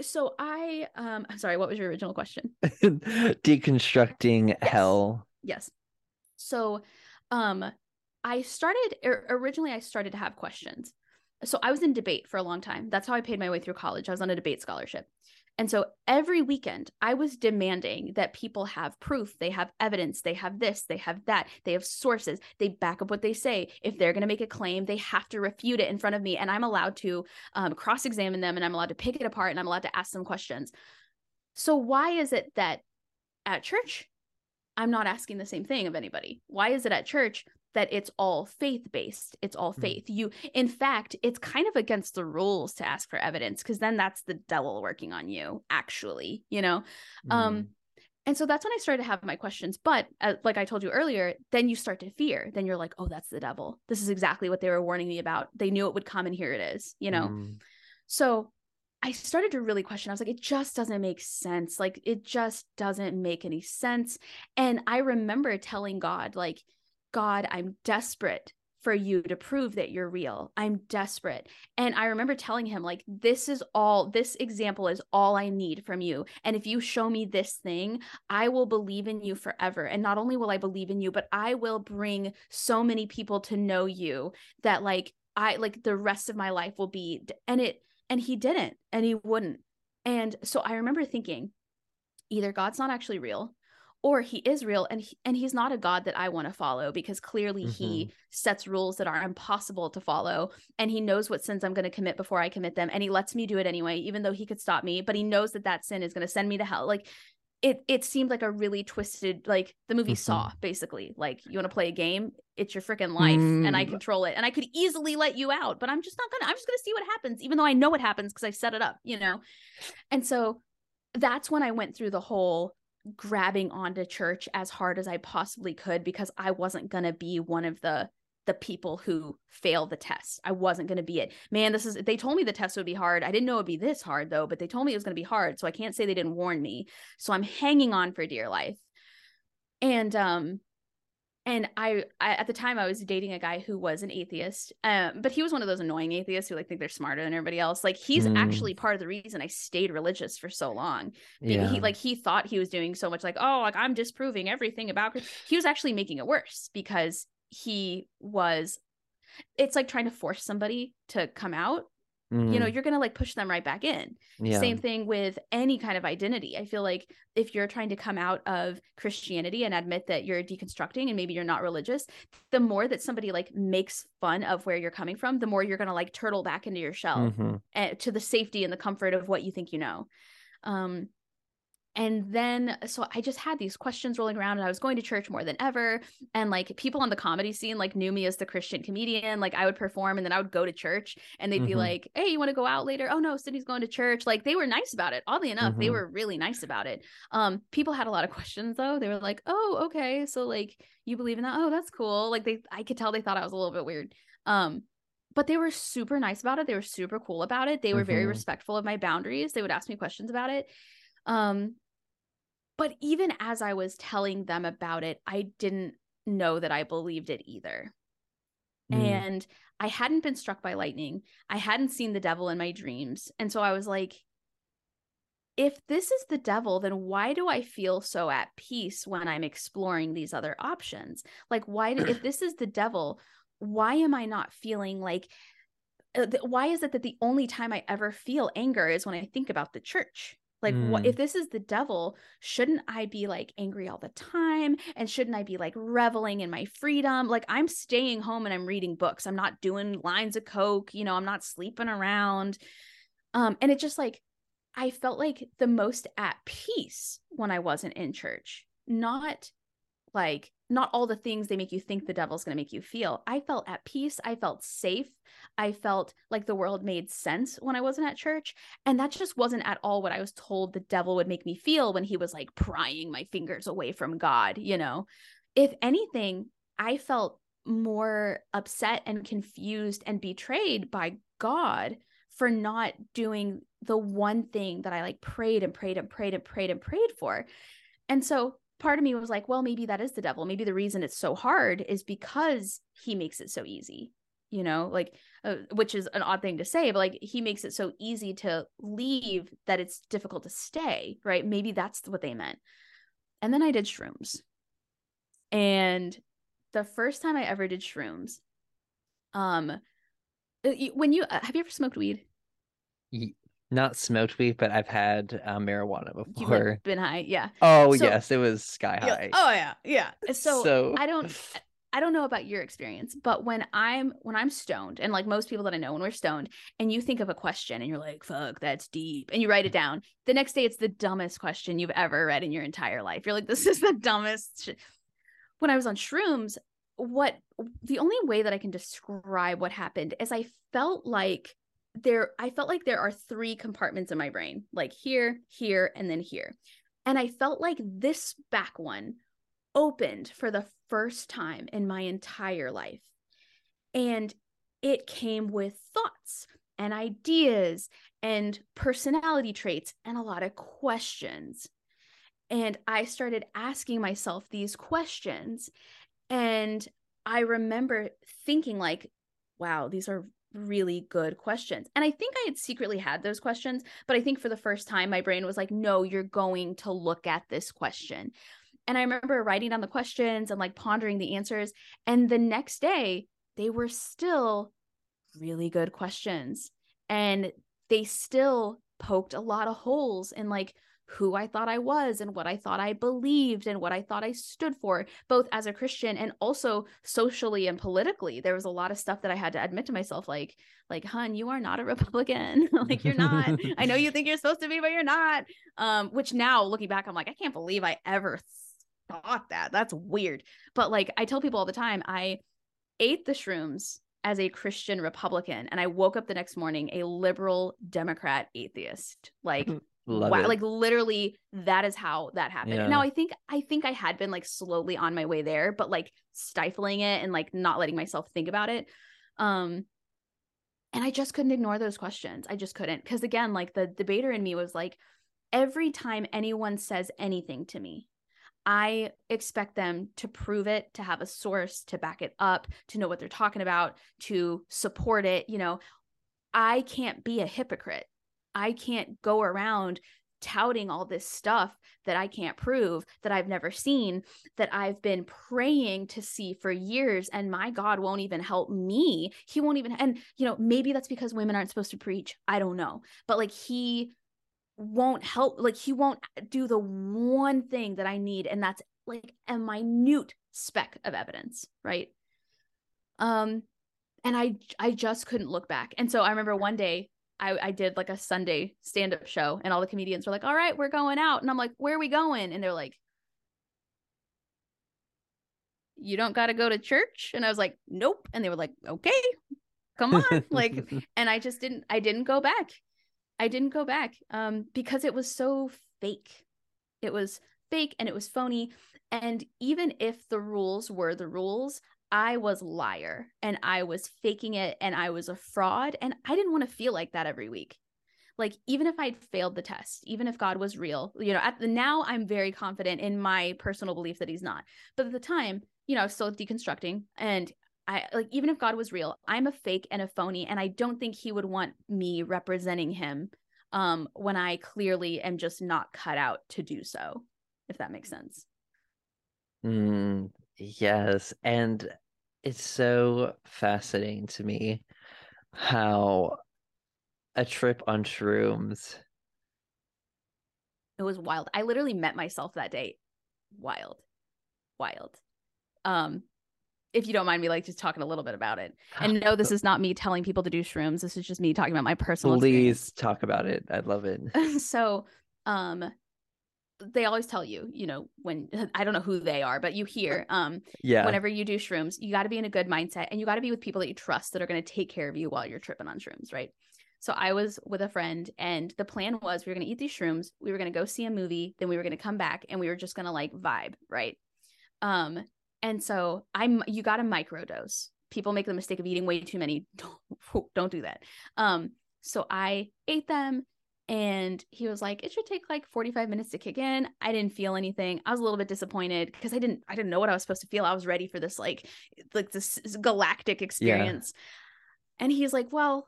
B: so I um I'm sorry, what was your original question?
A: Deconstructing yes. hell.
B: Yes. So um I started originally I started to have questions so I was in debate for a long time. That's how I paid my way through college. I was on a debate scholarship. And so every weekend, I was demanding that people have proof, they have evidence, they have this, they have that, they have sources, they back up what they say. If they're going to make a claim, they have to refute it in front of me. And I'm allowed to um, cross examine them and I'm allowed to pick it apart and I'm allowed to ask them questions. So, why is it that at church, I'm not asking the same thing of anybody? Why is it at church that it's all faith based it's all hmm. faith mm. you in fact it's kind of against the rules to ask for evidence because then that's the devil working on you actually you know mm. um and so that's when i started to have my questions but uh, like i told you earlier then you start to fear then you're like oh that's the devil this is exactly what they were warning me about they knew it would come and here it is you know mm. so I started to really question. I was like, it just doesn't make sense. Like, it just doesn't make any sense. And I remember telling God, like, God, I'm desperate for you to prove that you're real. I'm desperate. And I remember telling him, like, this is all, this example is all I need from you. And if you show me this thing, I will believe in you forever. And not only will I believe in you, but I will bring so many people to know you that, like, I, like, the rest of my life will be, and it, and he didn't, and he wouldn't. And so I remember thinking, either God's not actually real or he is real and he, and he's not a god that I want to follow because clearly mm-hmm. he sets rules that are impossible to follow and he knows what sins I'm going to commit before I commit them and he lets me do it anyway even though he could stop me but he knows that that sin is going to send me to hell like it it seemed like a really twisted like the movie mm-hmm. Saw basically like you want to play a game it's your freaking life mm. and I mm. control it and I could easily let you out but I'm just not going to I'm just going to see what happens even though I know what happens cuz I set it up you know and so that's when I went through the whole grabbing onto church as hard as I possibly could because I wasn't going to be one of the the people who fail the test. I wasn't going to be it. Man, this is they told me the test would be hard. I didn't know it'd be this hard though, but they told me it was going to be hard, so I can't say they didn't warn me. So I'm hanging on for dear life. And um and I, I at the time I was dating a guy who was an atheist, um, but he was one of those annoying atheists who like think they're smarter than everybody else. Like he's
A: Mm.
B: actually part of the reason I stayed religious for so long.
A: Yeah.
B: He like he thought he was doing so much like oh like I'm disproving everything about. He was actually making it worse because he was. It's like trying to force somebody to come out. You know,
A: Mm,
B: you're gonna like push them right back in.
A: yeah.
B: Same thing with any kind of identity. I feel like if you're trying to come out of Christianity and admit that you're deconstructing and maybe you're not religious, the more that somebody like makes fun of where you're coming from, the more you're going to like turtle back into your shell
A: Mhm.
B: eh, to the safety and the comfort of what you think you know. Um and then so I just had these questions rolling around and I was going to church more than ever and like people on the comedy scene like knew me as the Christian comedian like I would perform and then I would go to church and they'd be
A: Mhm.
B: like hey you want to go out later? Oh no Sydney's going to church. Like they were nice about it. Oddly enough they
A: Mhm.
B: were really nice about it. Um people had a lot of questions though. They were like oh okay so like you believe in that? Oh that's cool. Like they I could tell they thought I was a little bit weird. Um but they were super nice about it. They were super cool about it. They were very
A: Mhm.
B: respectful of my boundaries. They would ask me questions about it. Um but even as I was telling them about it, I didn't know that I believed it either.
A: Mm.
B: And I hadn't been struck by lightning. I hadn't seen the devil in my dreams. And so I was like, if this is the devil, then why do I feel so at peace when I'm exploring these other options? Like, why, do, if this is the devil, why am I not feeling like, uh, why is it that the only time I ever feel anger is when I think about the church? Like, what
A: Mm.
B: if this is the devil? Shouldn't I be like angry all the time? And shouldn't I be like reveling in my freedom? Like, I'm staying home and I'm reading books. I'm not doing lines of coke. You know, I'm not sleeping around. Um, and it just like I felt like the most at peace when I wasn't in church. Not like not all the things they make you think the devil's going to make you feel. I felt at peace. I felt safe. I felt like the world made sense when I wasn't at church. And that just wasn't at all what I was told the devil would make me feel when he was like prying my fingers away from God, you know? If anything, I felt more upset and confused and betrayed by God for not doing the one thing that I like prayed and prayed and prayed and prayed and prayed for. And so part of me was like, well, maybe that is the devil. Maybe the reason it's so hard is because he makes it so easy, you know, like, uh, which is an odd thing to say, but like he makes it so easy to leave that it's difficult to stay, right? Maybe that's what they meant. And then I did shrooms. And the first time I ever did shrooms, um, uh, when you uh, have you ever smoked weed?
A: Not smoked weed, but I've had uh, marijuana
B: You've
A: before.
B: been high, yeah.
A: Oh
B: So-
A: yes, it was sky
B: Yeah.
A: high.
B: Oh yeah, yeah. So,
A: So-
B: I don't I don't know about your experience, but when I'm when I'm stoned, and like most people that I know, when we're stoned, and you think of a question and you're like, "Fuck, that's deep," and you write it down, the next day it's the dumbest question you've ever read in your entire life. You're like, "This is the dumbest." Shit. When I was on shrooms, what the only way that I can describe what happened is I felt like there I felt like there are three compartments in my brain, like here, here, and then here. And I felt like this back one opened for the first time in my entire life. And it came with thoughts and ideas and personality traits and a lot of questions. And I started asking myself these questions. And I remember thinking, like, wow, these are really good questions. And I think I had secretly had those questions, but I think for the first time, my brain was like, no, you're going to look at this question. And I remember writing down the questions and like pondering the answers. And the next day, they were still really good questions. And they still poked a lot of holes in like who I thought I was and what I thought I believed and what I thought I stood for, both as a Christian and also socially and politically. There was a lot of stuff that I had to admit to myself, like, like, hun, you are not a Republican. like you're not. I know you think you're supposed to be, but you're not. Um, which now looking back, I'm like, I can't believe I ever thought that. That's weird. But like I tell people all the time, I ate the shrooms as a Christian Republican, and I woke up the next morning a liberal Democrat atheist. Like
A: Love
B: wow,
A: it.
B: like literally that is how that happened.
A: Yeah.
B: Now I think I think I had been like slowly on my way there, but like stifling it and like not letting myself think about it. Um and I just couldn't ignore those questions. I just couldn't. Cause again, like the debater in me was like, every time anyone says anything to me, I expect them to prove it, to have a source to back it up, to know what they're talking about, to support it. You know, I can't be a hypocrite. I can't go around touting all this stuff that I can't prove, that I've never seen, that I've been praying to see for years. And my God won't even help me. He won't even, and, you know, maybe that's because women aren't supposed to preach. I don't know. But like, he won't help, like, he won't do the one thing that I need. And that's like a minute speck of evidence, right? Um, and I I just couldn't look back. And so I remember one day I, I did like a Sunday stand up show, and all the comedians were like, All right, we're going out. And I'm like, Where are we going? And they're like, You don't got to go to church. And I was like, Nope. And they were like, Okay, come on. like, and I just didn't, I didn't go back. I didn't go back um, because it was so fake. It was fake and it was phony. And even if the rules were the rules, I was liar and I was faking it and I was a fraud and I didn't want to feel like that every week. Like even if I'd failed the test, even if God was real, you know, at the now I'm very confident in my personal belief that he's not. But at the time, you know, I was still deconstructing and I like even if God was real, I'm a fake and a phony and I don't think he would want me representing him um when I clearly am just not cut out to do so, if that makes sense.
A: Mm, yes, and it's so fascinating to me how a trip on shrooms
B: it was wild. I literally met myself that day. Wild. Wild. Um if you don't mind me like just talking a little bit about it. And no this is not me telling people to do shrooms. This is just me talking about my personal
A: please
B: experience.
A: talk about it. I love it.
B: So um they always tell you, you know, when I don't know who they are, but you hear, um,
A: yeah,
B: whenever you do shrooms, you got to be in a good mindset and you got to be with people that you trust that are going to take care of you while you're tripping on shrooms, right? So I was with a friend and the plan was we were going to eat these shrooms, we were going to go see a movie, then we were going to come back and we were just going to like vibe, right? Um, and so I'm you got to microdose. People make the mistake of eating way too many. Don't, don't do that. Um, so I ate them and he was like it should take like 45 minutes to kick in. I didn't feel anything. I was a little bit disappointed because i didn't i didn't know what i was supposed to feel. I was ready for this like like this galactic experience. Yeah. and he's like well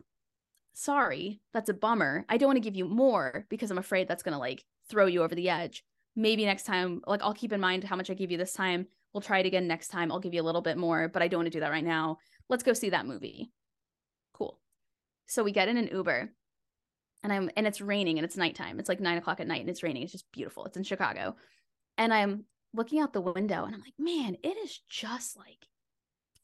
B: sorry that's a bummer. I don't want to give you more because i'm afraid that's going to like throw you over the edge. Maybe next time like i'll keep in mind how much i give you this time. We'll try it again next time. I'll give you a little bit more but i don't want to do that right now. Let's go see that movie. Cool. So we get in an uber and I'm and it's raining and it's nighttime. It's like nine o'clock at night and it's raining. It's just beautiful. It's in Chicago. And I'm looking out the window and I'm like, man, it is just like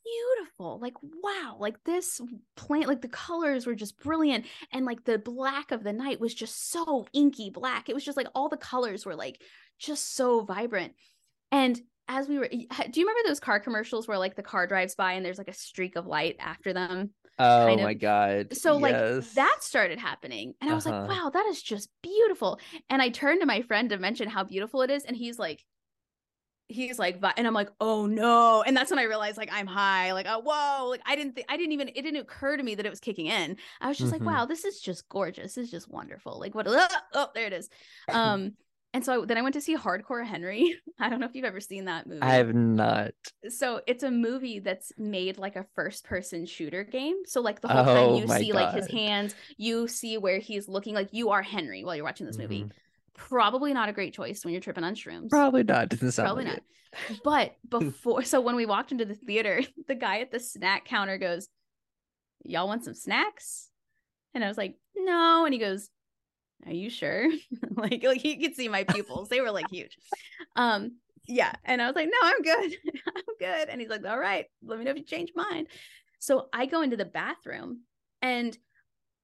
B: beautiful. Like, wow, like this plant, like the colors were just brilliant. And like the black of the night was just so inky black. It was just like all the colors were like just so vibrant. And as we were, do you remember those car commercials where like the car drives by and there's like a streak of light after them?
A: Oh kind of. my god.
B: So yes. like that started happening and I was uh-huh. like, wow, that is just beautiful. And I turned to my friend to mention how beautiful it is and he's like he's like and I'm like, "Oh no." And that's when I realized like I'm high. Like, "Oh, whoa." Like I didn't I didn't even it didn't occur to me that it was kicking in. I was just mm-hmm. like, "Wow, this is just gorgeous. This is just wonderful." Like what oh, oh there it is. Um and so then I went to see Hardcore Henry. I don't know if you've ever seen that movie.
A: I have not.
B: So it's a movie that's made like a first person shooter game. So like the whole oh, time you see God. like his hands, you see where he's looking like you are Henry while you're watching this movie. Mm-hmm. Probably not a great choice when you're tripping on shrooms.
A: Probably not. Doesn't sound
B: Probably
A: like
B: not. It. But before so when we walked into the theater, the guy at the snack counter goes, Y'all want some snacks? And I was like, No. And he goes, are you sure? Like like you could see my pupils. They were like huge. Um yeah and i was like no i'm good. I'm good. And he's like all right let me know if you change mind. So i go into the bathroom and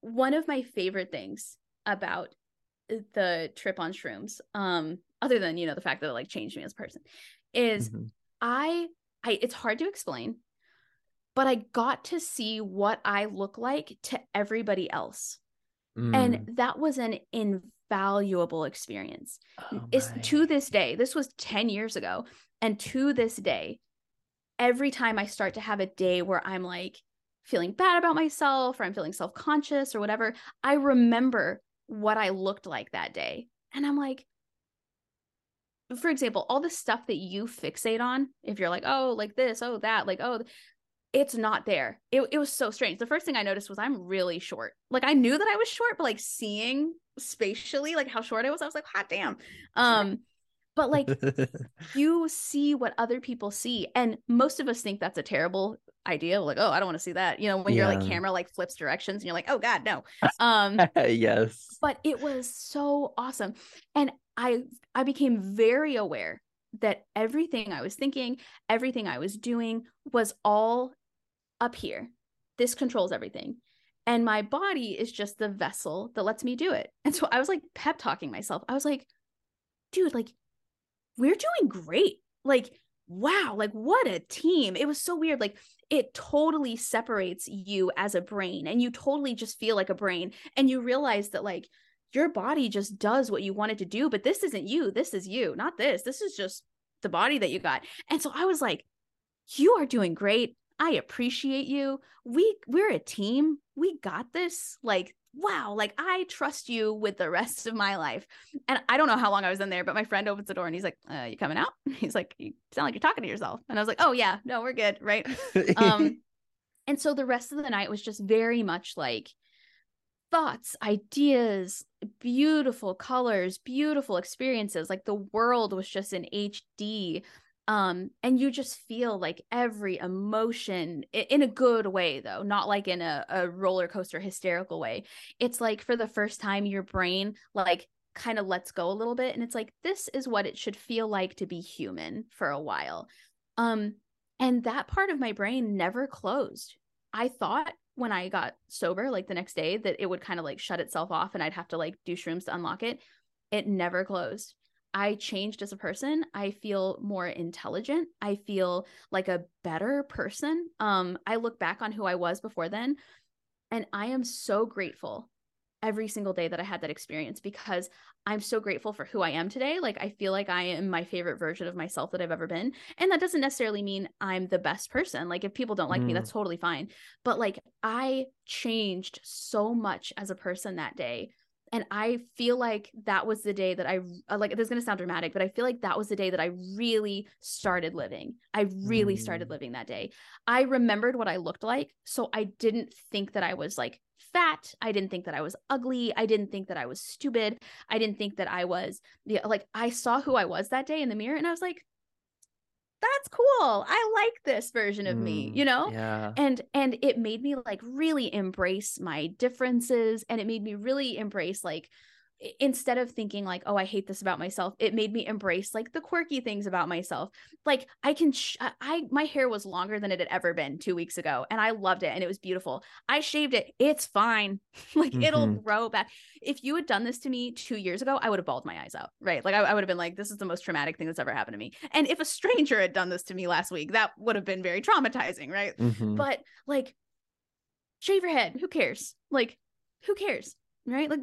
B: one of my favorite things about the trip on shrooms um other than you know the fact that it like changed me as a person is mm-hmm. i i it's hard to explain but i got to see what i look like to everybody else Mm. And that was an invaluable experience. Oh it's to this day, this was 10 years ago. And to this day, every time I start to have a day where I'm like feeling bad about myself or I'm feeling self conscious or whatever, I remember what I looked like that day. And I'm like, for example, all the stuff that you fixate on, if you're like, oh, like this, oh, that, like, oh, it's not there. It, it was so strange. The first thing I noticed was I'm really short. Like I knew that I was short, but like seeing spatially like how short I was, I was like, hot damn. Um, but like you see what other people see. And most of us think that's a terrible idea. Like, oh, I don't want to see that. You know, when yeah. your like camera like flips directions and you're like, oh God, no. Um
A: yes.
B: But it was so awesome. And I I became very aware that everything I was thinking, everything I was doing was all up here. This controls everything. And my body is just the vessel that lets me do it. And so I was like pep talking myself. I was like, dude, like, we're doing great. Like, wow, like, what a team. It was so weird. Like, it totally separates you as a brain, and you totally just feel like a brain. And you realize that, like, your body just does what you want it to do, but this isn't you. This is you, not this. This is just the body that you got. And so I was like, you are doing great. I appreciate you. We we're a team. We got this. Like, wow, like I trust you with the rest of my life. And I don't know how long I was in there, but my friend opens the door and he's like, uh, you coming out? He's like, you sound like you're talking to yourself. And I was like, oh yeah, no, we're good, right? um and so the rest of the night was just very much like thoughts, ideas, beautiful colors, beautiful experiences. Like the world was just in HD um and you just feel like every emotion in a good way though not like in a, a roller coaster hysterical way. It's like for the first time your brain like kind of lets go a little bit and it's like this is what it should feel like to be human for a while. Um and that part of my brain never closed. I thought when i got sober like the next day that it would kind of like shut itself off and i'd have to like do shrooms to unlock it. It never closed I changed as a person. I feel more intelligent. I feel like a better person. Um, I look back on who I was before then, and I am so grateful every single day that I had that experience because I'm so grateful for who I am today. Like, I feel like I am my favorite version of myself that I've ever been. And that doesn't necessarily mean I'm the best person. Like, if people don't like mm. me, that's totally fine. But like, I changed so much as a person that day and i feel like that was the day that i uh, like this is going to sound dramatic but i feel like that was the day that i really started living. I really mm. started living that day. I remembered what i looked like so i didn't think that i was like fat. I didn't think that i was ugly. I didn't think that i was stupid. I didn't think that i was the like i saw who i was that day in the mirror and i was like that's cool. I like this version of mm, me you know?
A: yeah.
B: And and it made me like really embrace my differences and it made me really embrace like instead of thinking like oh i hate this about myself it made me embrace like the quirky things about myself. Like i can sh- i my hair was longer than it had ever been 2 weeks ago and i loved it and it was beautiful. I shaved it it's fine. Like mm-hmm. it'll grow back. If you had done this to me 2 years ago i would have bawled my eyes out right? Like I, I would have been like this is the most traumatic thing that's ever happened to me. And if a stranger had done this to me last week that would have been very traumatizing right? Mm-hmm. but like shave your head who cares? Like who cares right? Like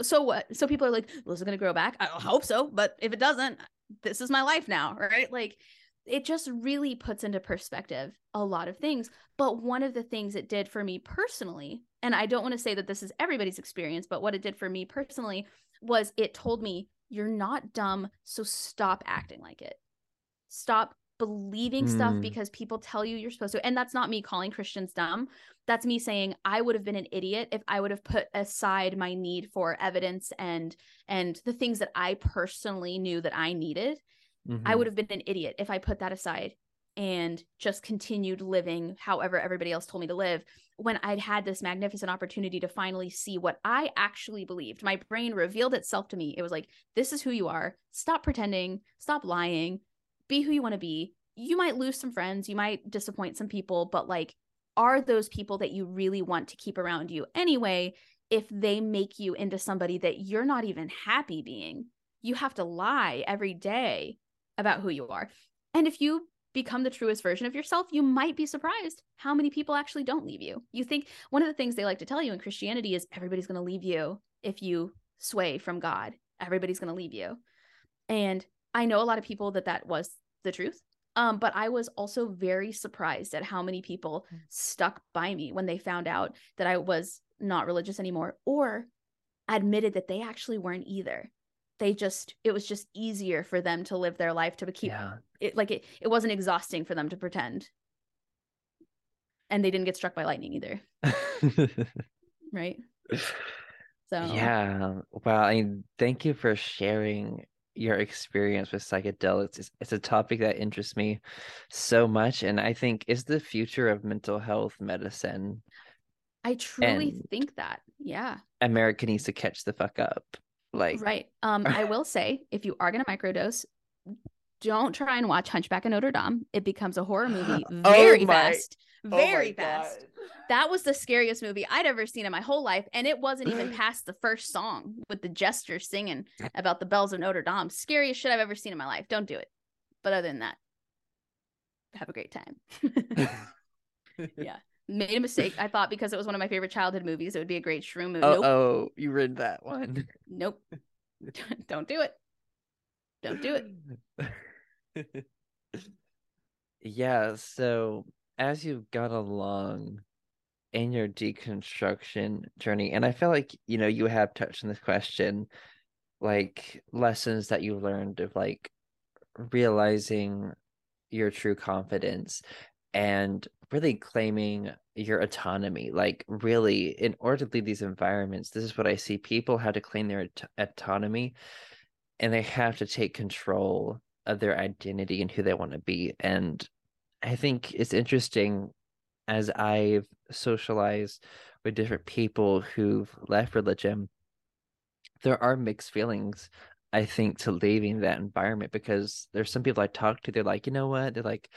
B: so what? So people are like, well, is it going to grow back? I hope so. But if it doesn't, this is my life now. Right. Like it just really puts into perspective a lot of things. But one of the things it did for me personally, and I don't want to say that this is everybody's experience, but what it did for me personally was it told me, you're not dumb. So stop acting like it. Stop believing mm. stuff because people tell you you're supposed to. And that's not me calling Christians dumb. That's me saying I would have been an idiot if I would have put aside my need for evidence and and the things that I personally knew that I needed. Mm-hmm. I would have been an idiot if I put that aside and just continued living however everybody else told me to live when I'd had this magnificent opportunity to finally see what I actually believed. My brain revealed itself to me. It was like, this is who you are. Stop pretending, stop lying, be who you want to be. You might lose some friends, you might disappoint some people, but like, are those people that you really want to keep around you anyway? If they make you into somebody that you're not even happy being, you have to lie every day about who you are. And if you become the truest version of yourself, you might be surprised how many people actually don't leave you. You think one of the things they like to tell you in Christianity is everybody's going to leave you if you sway from God. Everybody's going to leave you. And I know a lot of people that that was the truth. Um, but I was also very surprised at how many people mm. stuck by me when they found out that I was not religious anymore or admitted that they actually weren't either. they just it was just easier for them to live their life to keep
A: yeah.
B: it like it it wasn't exhausting for them to pretend and they didn't get struck by lightning either right so
A: yeah. Well, I mean, thank you for sharing your experience with psychedelics. It's, it's a topic that interests me so much, and I think is the future of mental health medicine.
B: i truly think that yeah
A: America needs to catch the fuck up. Like,
B: right um i will say if you are going to microdose don't try and watch hunchback of notre dame it becomes a horror movie
A: Oh
B: very
A: my-
B: fast
A: oh
B: very fast
A: God.
B: that was the scariest movie I'd ever seen in my whole life. And it wasn't even past the first song with the jester singing about the bells of Notre Dame. Scariest shit I've ever seen in my life. Don't do it. But other than that, have a great time. yeah. Made a mistake. I thought because it was one of my favorite childhood movies, it would be a great shroom movie.
A: Oh,
B: nope.
A: oh, you read that one.
B: Nope. Don't do it. Don't do
A: it. yeah, so as you've gone along in your deconstruction journey, and I feel like, you know, you have touched on this question, like lessons that you learned of like realizing your true confidence and really claiming your autonomy. Like, really, in order to leave these environments, this is what I see people have to claim their aut- autonomy and they have to take control of their identity and who they want to be. And I think it's interesting as I've socialized with different people who've left religion, there are mixed feelings, I think, to leaving that environment because there's some people I talk to, they're like, you know what? They're like,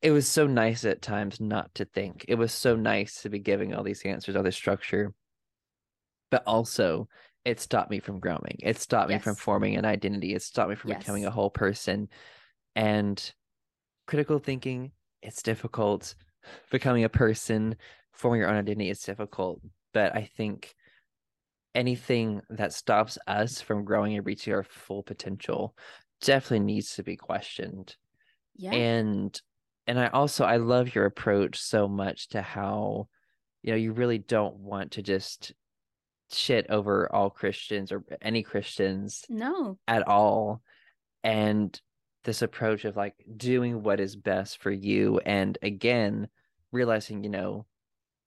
A: it was so nice at times not to think. It was so nice to be giving all these answers, all this structure. But also, it stopped me from growing. It stopped me from forming an identity. It stopped me from becoming a whole person. And critical thinking, it's difficult. Becoming a person, forming your own identity, is difficult. But I think anything that stops us from growing and reaching our full potential definitely needs to be questioned
B: Yeah.
A: and and i also i love your approach so much to how you know you really don't want to just shit over all christians or any christians
B: no.
A: at all and this approach of like doing what is best for you and again realizing you know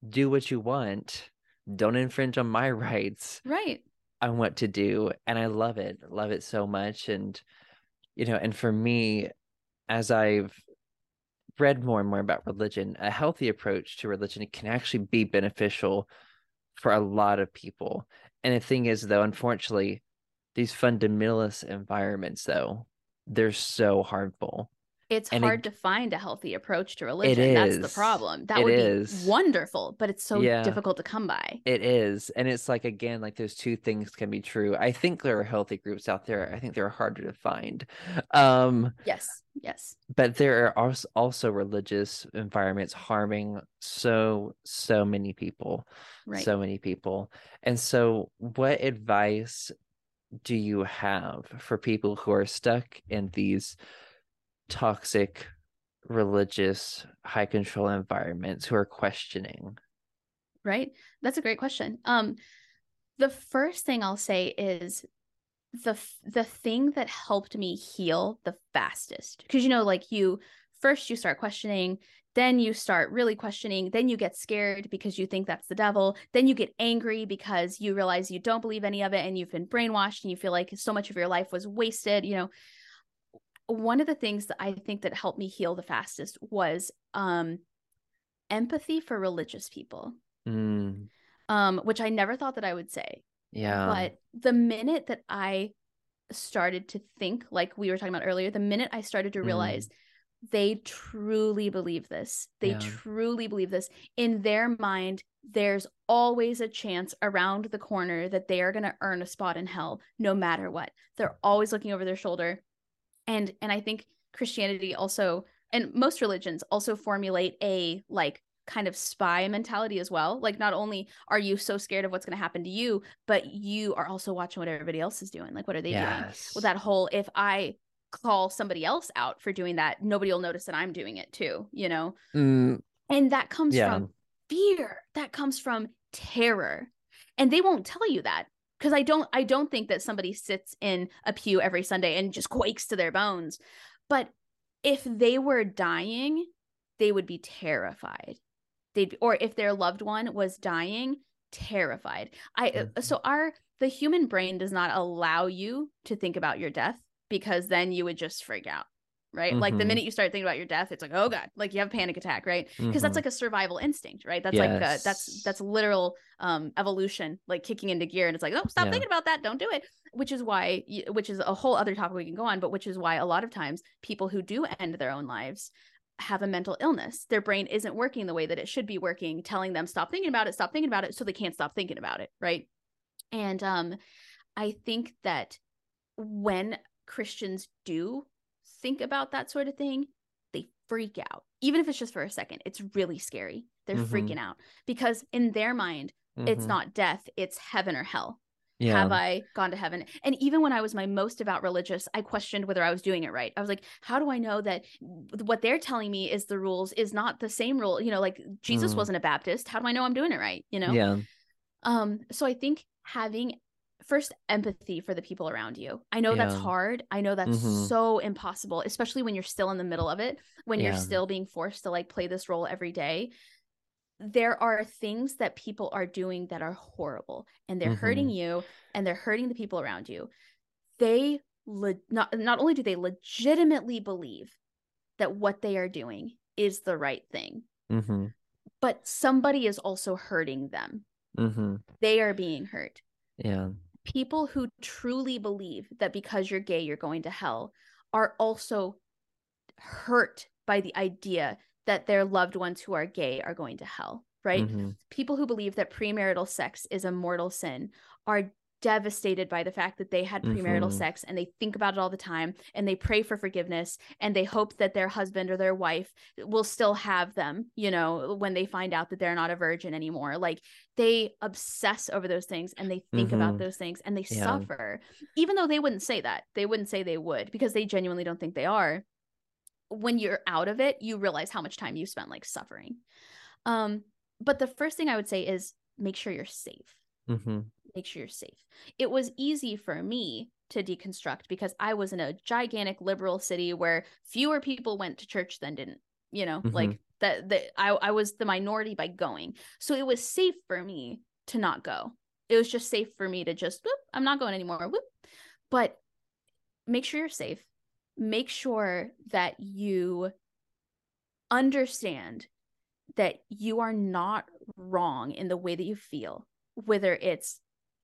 A: do what you want don't infringe on my rights
B: Right.
A: on what to do and i love it love it so much and you know and for me as i've read more and more about religion a healthy approach to religion can actually be beneficial for a lot of people. And the thing is though unfortunately these fundamentalist environments though they're so harmful
B: It's
A: And
B: hard
A: it-
B: to find a healthy approach to religion. That's the problem. That
A: It
B: would
A: is.
B: be wonderful, but it's so
A: Yeah.
B: difficult to come by.
A: It is. And it's like, again, like those two things can be true. I think there are healthy groups out there. I think they're harder to find. Um,
B: Yes. Yes.
A: but there are also religious environments harming so, so many people.
B: Right.
A: So many people. And so, what advice do you have for people who are stuck in these toxic, religious, high control environments who are questioning?
B: right? That's a great question. Um the first thing i'll say is the the thing that helped me heal the fastest because you know like you first you start questioning then you start really questioning then you get scared because you think that's the devil then you get angry because you realize you don't believe any of it and you've been brainwashed and you feel like so much of your life was wasted you know one of the things that i think that helped me heal the fastest was um empathy for religious people
A: Mm,
B: um, which I never thought that I would say.
A: yeah.
B: But the minute that I started to think, like we were talking about earlier, the minute I started to
A: Mm.
B: realize they truly believe this, they
A: Yeah.
B: truly believe this. In their mind, there's always a chance around the corner that they are going to earn a spot in hell no matter what. They're always looking over their shoulder. And and I think Christianity also and most religions also formulate a like kind of spy mentality as well. Like not only are you so scared of what's going to happen to you, but you are also watching what everybody else is doing. Like what are they doing?
A: yes.
B: With that whole if I call somebody else out for doing that, nobody will notice that I'm doing it too, you know?
A: Mm,
B: And that comes
A: Yeah.
B: from fear. That comes from terror. And they won't tell you that because I don't I don't think that somebody sits in a pew every Sunday and just quakes to their bones. But if they were dying, they would be terrified. They'd or if their loved one was dying, terrified. I mm-hmm. so our the human brain does not allow you to think about your death because then you would just freak out right? Mm-hmm. Like the mm-hmm. minute you start thinking about your death, it's like, oh god, like you have a panic attack, right? Because mm-hmm. that's like a survival instinct, right? That's yes. like a, that's that's literal um evolution, like kicking into gear, and it's like, oh, stop yeah. thinking about that, don't do it. Which is why, which is a whole other topic we can go on, but which is why a lot of times people who do end their own lives have a mental illness. Their brain isn't working the way that it should be working, telling them stop thinking about it, stop thinking about it, so they can't stop thinking about it, right? And um, I think that when Christians do think about that sort of thing, they freak out. Even if it's just for a second, it's really scary. They're mm-hmm. freaking out because in their mind, mm-hmm. it's not death, it's heaven or hell. Yeah. Have I gone to heaven? And even when I was my most devout religious, I questioned whether I was doing it right. I was like, how do I know that what they're telling me is the rules is not the same rule? You know, like Jesus mm. wasn't a Baptist. How do I know I'm doing it right? You know?
A: Yeah.
B: Um, so I think having first empathy for the people around you. I know yeah. that's hard. I know that's mm-hmm. so impossible, especially when you're still in the middle of it, when yeah. you're still being forced to like play this role every day. There are things that people are doing that are horrible and they're mm-hmm. hurting you and they're hurting the people around you. They le- not not only do they legitimately believe that what they are doing is the right thing,
A: mm-hmm.
B: but somebody is also hurting them.
A: Mm-hmm.
B: They are being hurt.
A: Yeah
B: people who truly believe that because you're gay, you're going to hell are also hurt by the idea that their loved ones who are gay are going to hell, right? Mm-hmm. People who believe that premarital sex is a mortal sin are devastated by the fact that they had premarital mm-hmm. sex and they think about it all the time and they pray for forgiveness and they hope that their husband or their wife will still have them, you know, when they find out that they're not a virgin anymore. Like they obsess over those things and they think mm-hmm. about those things and they yeah. suffer, even though they wouldn't say that. They wouldn't say they would because they genuinely don't think they are. When you're out of it, you realize how much time you spent like suffering. Um, but the first thing I would say is make sure you're safe.
A: Mm-hmm
B: make sure you're safe. It was easy for me to deconstruct because I was in a gigantic liberal city where fewer people went to church than didn't, you know, mm-hmm. like that that I, I was the minority by going. So it was safe for me to not go. It was just safe for me to just whoop, I'm not going anymore. Whoop. But make sure you're safe. Make sure that you understand that you are not wrong in the way that you feel, whether it's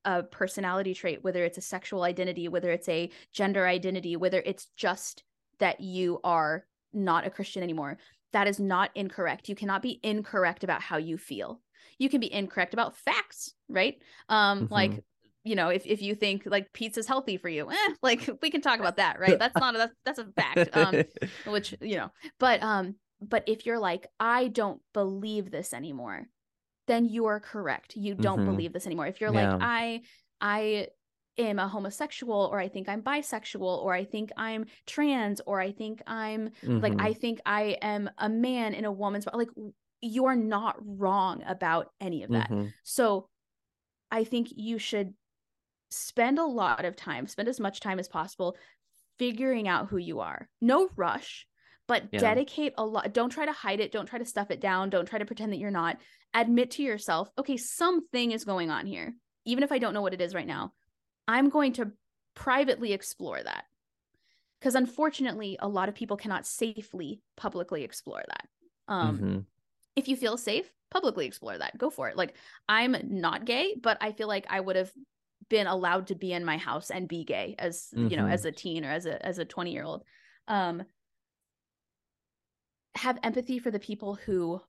B: a personality trait, whether it's a sexual identity, whether it's a gender identity, whether it's just that you are not a Christian anymore. That is not incorrect. You cannot be incorrect about how you feel. You can be incorrect about facts, right? Um, mm-hmm. like you know, if, if you think like pizza's healthy for you, eh, like we can talk about that, right? That's not a, that's, that's a fact. Um, which you know, but um, but if you're like, I don't believe this anymore, then you are correct. You don't mm-hmm. believe this anymore. If you're yeah. like, I, I am a homosexual or I think I'm bisexual or I think I'm trans or I think I'm mm-hmm. like I think I am a man in a woman's body. Like you're not wrong about any of that. Mm-hmm. So I think you should spend a lot of time, spend as much time as possible figuring out who you are. No rush, but yeah. dedicate a lot. Don't try to hide it. Don't try to stuff it down. Don't try to pretend that you're not admit to yourself, okay, something is going on here. Even if I don't know what it is right now, I'm going to privately explore that. Because unfortunately, a lot of people cannot safely publicly explore that. Um, mm-hmm. If you feel safe, publicly explore that. Go for it. Like, I'm not gay, but I feel like I would have been allowed to be in my house and be gay as mm-hmm. you know as a teen or as a as a 20 year old um have empathy for the people who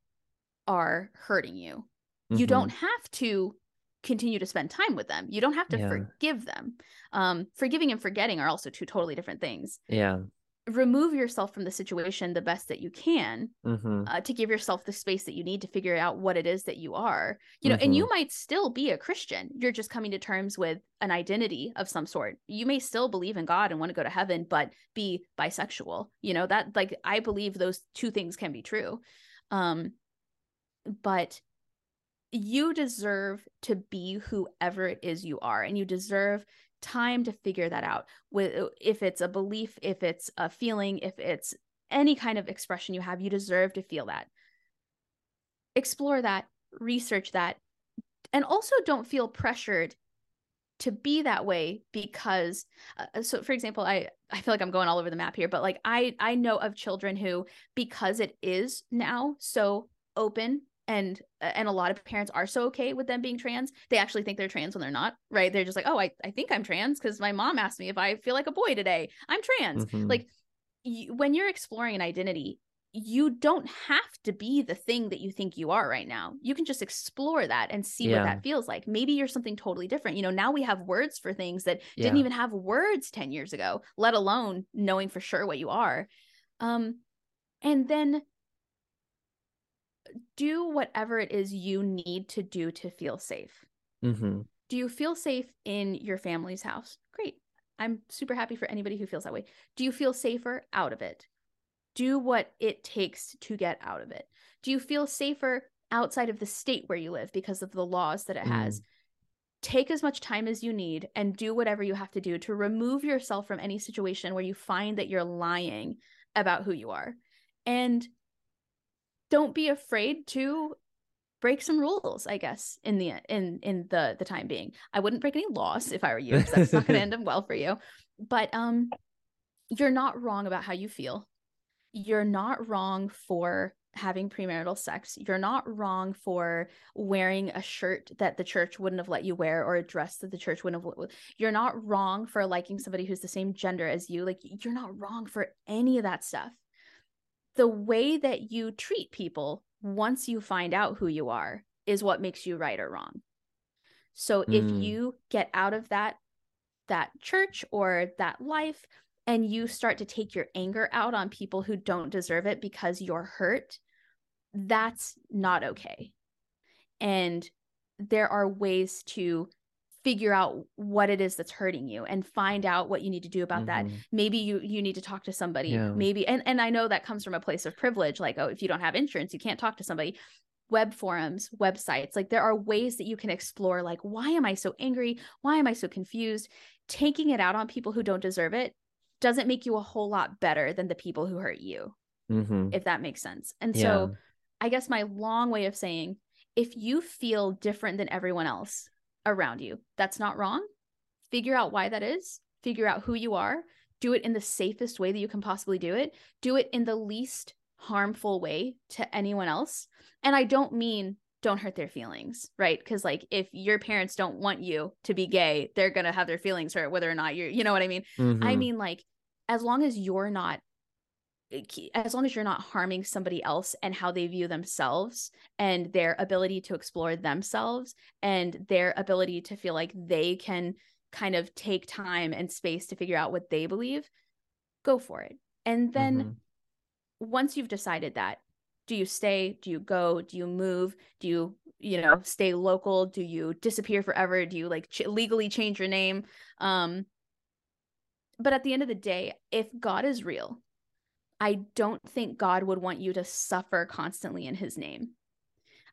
B: are hurting you. Mm-hmm. You don't have to continue to spend time with them. You don't have to yeah. forgive them. Um, forgiving and forgetting are also two totally different things.
A: Yeah.
B: Remove yourself from the situation the best that you can
A: mm-hmm.
B: uh, to give yourself the space that you need to figure out what it is that you are. You know, mm-hmm. and you might still be a Christian. You're just coming to terms with an identity of some sort. You may still believe in God and want to go to heaven, but be bisexual. You know, that like I believe those two things can be true. Um, but you deserve to be whoever it is you are and you deserve time to figure that out with if it's a belief if it's a feeling if it's any kind of expression you have you deserve to feel that. Explore that research that and also don't feel pressured to be that way because uh, uh, so for example i i feel like i'm going all over the map here but like i i know of children who because it is now so open and uh, and a lot of parents are so okay with them being trans they actually think they're trans when they're not right they're just like oh i, I think i'm trans because my mom asked me if i feel like a boy today i'm trans mm-hmm. like you, when you're exploring an identity you don't have to be the thing that you think you are right now. You can just explore that and see yeah. what that feels like. Maybe you're something totally different. You know, now we have words for things that yeah. didn't even have words 10 years ago, let alone knowing for sure what you are. Um and then do whatever it is you need to do to feel safe.
A: Mm-hmm.
B: Do you feel safe in your family's house? Great. I'm super happy for anybody who feels that way. Do you feel safer out of it? do what it takes to get out of it? Do you feel safer outside of the state where you live because of the laws that it mm. has? Take as much time as you need and do whatever you have to do to remove yourself from any situation where you find that you're lying about who you are. And don't be afraid to break some rules i guess in the in in the the time being i wouldn't break any laws if i were you because that's not going to end up well for you but um you're not wrong about how you feel you're not wrong for having premarital sex. You're not wrong for wearing a shirt that the church wouldn't have let you wear or a dress that the church wouldn't have. You're not wrong for liking somebody who's the same gender as you. Like, you're not wrong for any of that stuff. The way that you treat people once you find out who you are is what makes you right or wrong. So mm. if you get out of that that church or that life and you start to take your anger out on people who don't deserve it because you're hurt, that's not okay. And there are ways to figure out what it is that's hurting you and find out what you need to do about mm-hmm. that maybe you you need to talk to somebody yeah. maybe and and i know that comes from a place of privilege like oh if you don't have insurance you can't talk to somebody web forums websites like there are ways that you can explore like why am i so angry why am i so confused taking it out on people who don't deserve it doesn't make you a whole lot better than the people who hurt you,
A: mm-hmm.
B: if that makes sense. And yeah. so, I guess my long way of saying, if you feel different than everyone else around you, that's not wrong. Figure out why that is, figure out who you are, do it in the safest way that you can possibly do it, do it in the least harmful way to anyone else. And I don't mean don't hurt their feelings, right? Because like if your parents don't want you to be gay, they're gonna have their feelings hurt whether or not you're, you know what I mean? Mm-hmm. I mean like as long as you're not as long as you're not harming somebody else and how they view themselves and their ability to explore themselves and their ability to feel like they can kind of take time and space to figure out what they believe, go for it. And then mm-hmm. once you've decided that, do you stay? Do you go? Do you move? Do you, you know, stay local? Do you disappear forever? Do you like ch- legally change your name? Um, but at the end of the day, if God is real, I don't think God would want you to suffer constantly in his name.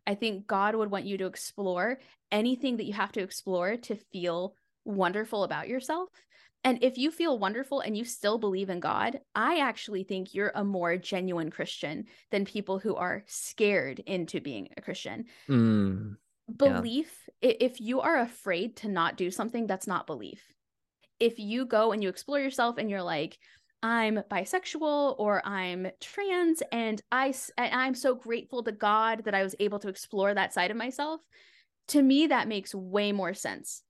B: I think God would want you to explore anything that you have to explore to feel wonderful about yourself. And if you feel wonderful and you still believe in God, I actually think you're a more genuine Christian than people who are scared into being a Christian.
A: Mm,
B: belief, yeah. if you are afraid to not do something, that's not belief if you go and you explore yourself and you're like I'm bisexual or I'm trans and I and I'm so grateful to God that I was able to explore that side of myself. To me that makes way more sense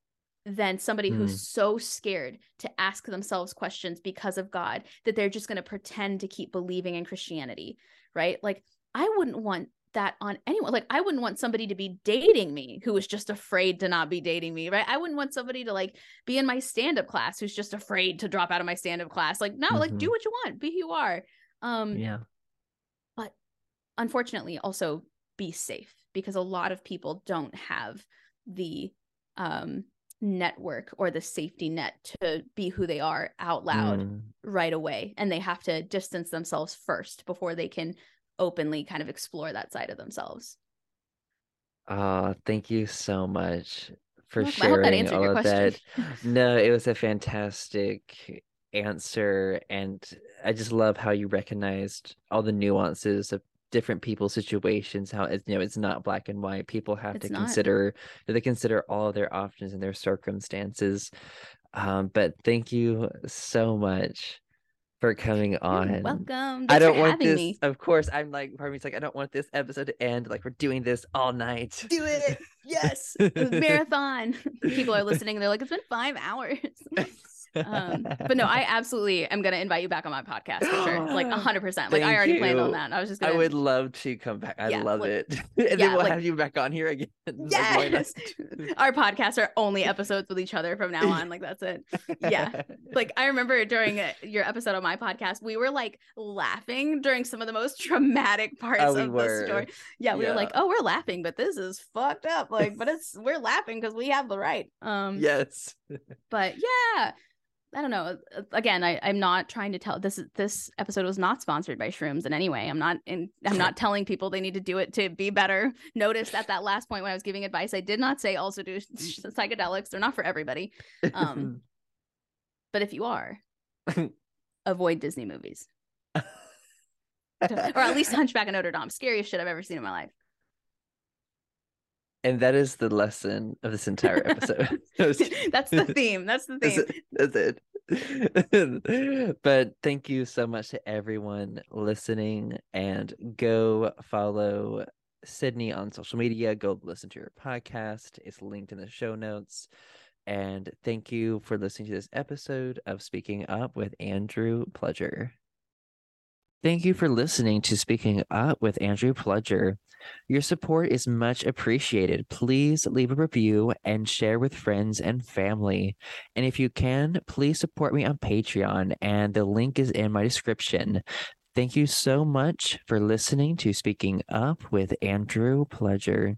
B: than somebody mm. who's so scared to ask themselves questions because of God that they're just going to pretend to keep believing in Christianity, right? Like I wouldn't want that on anyone. Like I wouldn't want somebody to be dating me who was just afraid to not be dating me, right? I wouldn't want somebody to like be in my stand-up class who's just afraid to drop out of my stand-up class. Like no, mm-hmm. like do mm-hmm. what you want, be who you are. Um
A: Yeah.
B: But unfortunately also be safe because a lot of people don't have the um network or the safety net to be who they are out loud mm. right away and they have to distance themselves first before they can openly kind of explore that side of themselves.
A: Oh, thank you so much for
B: Welcome. I hope that
A: sharing
B: answered
A: all
B: your
A: of
B: question.
A: that. No, it was a fantastic answer, and I just love how you recognized all the nuances of different people's situations. How it's you know it's not black and white. People have
B: It's
A: to
B: not.
A: consider they consider all their options and their circumstances. Um, but thank you so much for coming
B: You're
A: on.
B: welcome. Thanks
A: I don't
B: for
A: want
B: having
A: this.
B: me.
A: Of course, I'm like part of me's like I don't want this episode to end. Like we're doing this all night.
B: Do it. Yes. Marathon. People are listening. They're like, it's been five hours. um, but no, I absolutely am gonna invite you back on my podcast for sure. Like a hundred percent. Like I already planned on that. I was just gonna I
A: would love to come back. I
B: Yeah,
A: love
B: like-
A: it. and
B: yeah,
A: then we'll
B: like-
A: have you back on here again. Like.
B: Yes. Our podcasts are only episodes with each other from now on. Like that's it. Yeah. Like I remember during uh, your episode on my podcast, we were like laughing during some of the most traumatic parts
A: Oh, we
B: of
A: were.
B: the story. Yeah, we were like, "Oh, we're laughing, but this is fucked up." Like, but it's we're laughing because we have the right. Um,
A: yes.
B: but yeah i don't know Uh, again I, i'm not trying to tell this this episode was not sponsored by shrooms in any way i'm not in i'm not telling people they need to do it to be better notice at that last point when i was giving advice i did not say also do psychedelics they're not for everybody um but if you are avoid disney movies or at least hunchback of notre dame scariest shit i've ever seen in my life
A: and that is the lesson of this entire episode. I was kidding.
B: that's the theme that's the
A: That's
B: theme
A: it. That's it. but thank you so much to everyone listening and go follow Sydney on social media. Go listen to her podcast. It's linked in the show notes. And thank you for listening to this episode of Speaking Up with Andrew Pledger. Thank you for listening to Speaking Up with Andrew Pledger. Your support is much appreciated. Please leave a review and share with friends and family. And if you can, please support me on Patreon, and the link is in my description. Thank you so much for listening to Speaking Up with Andrew Pledger.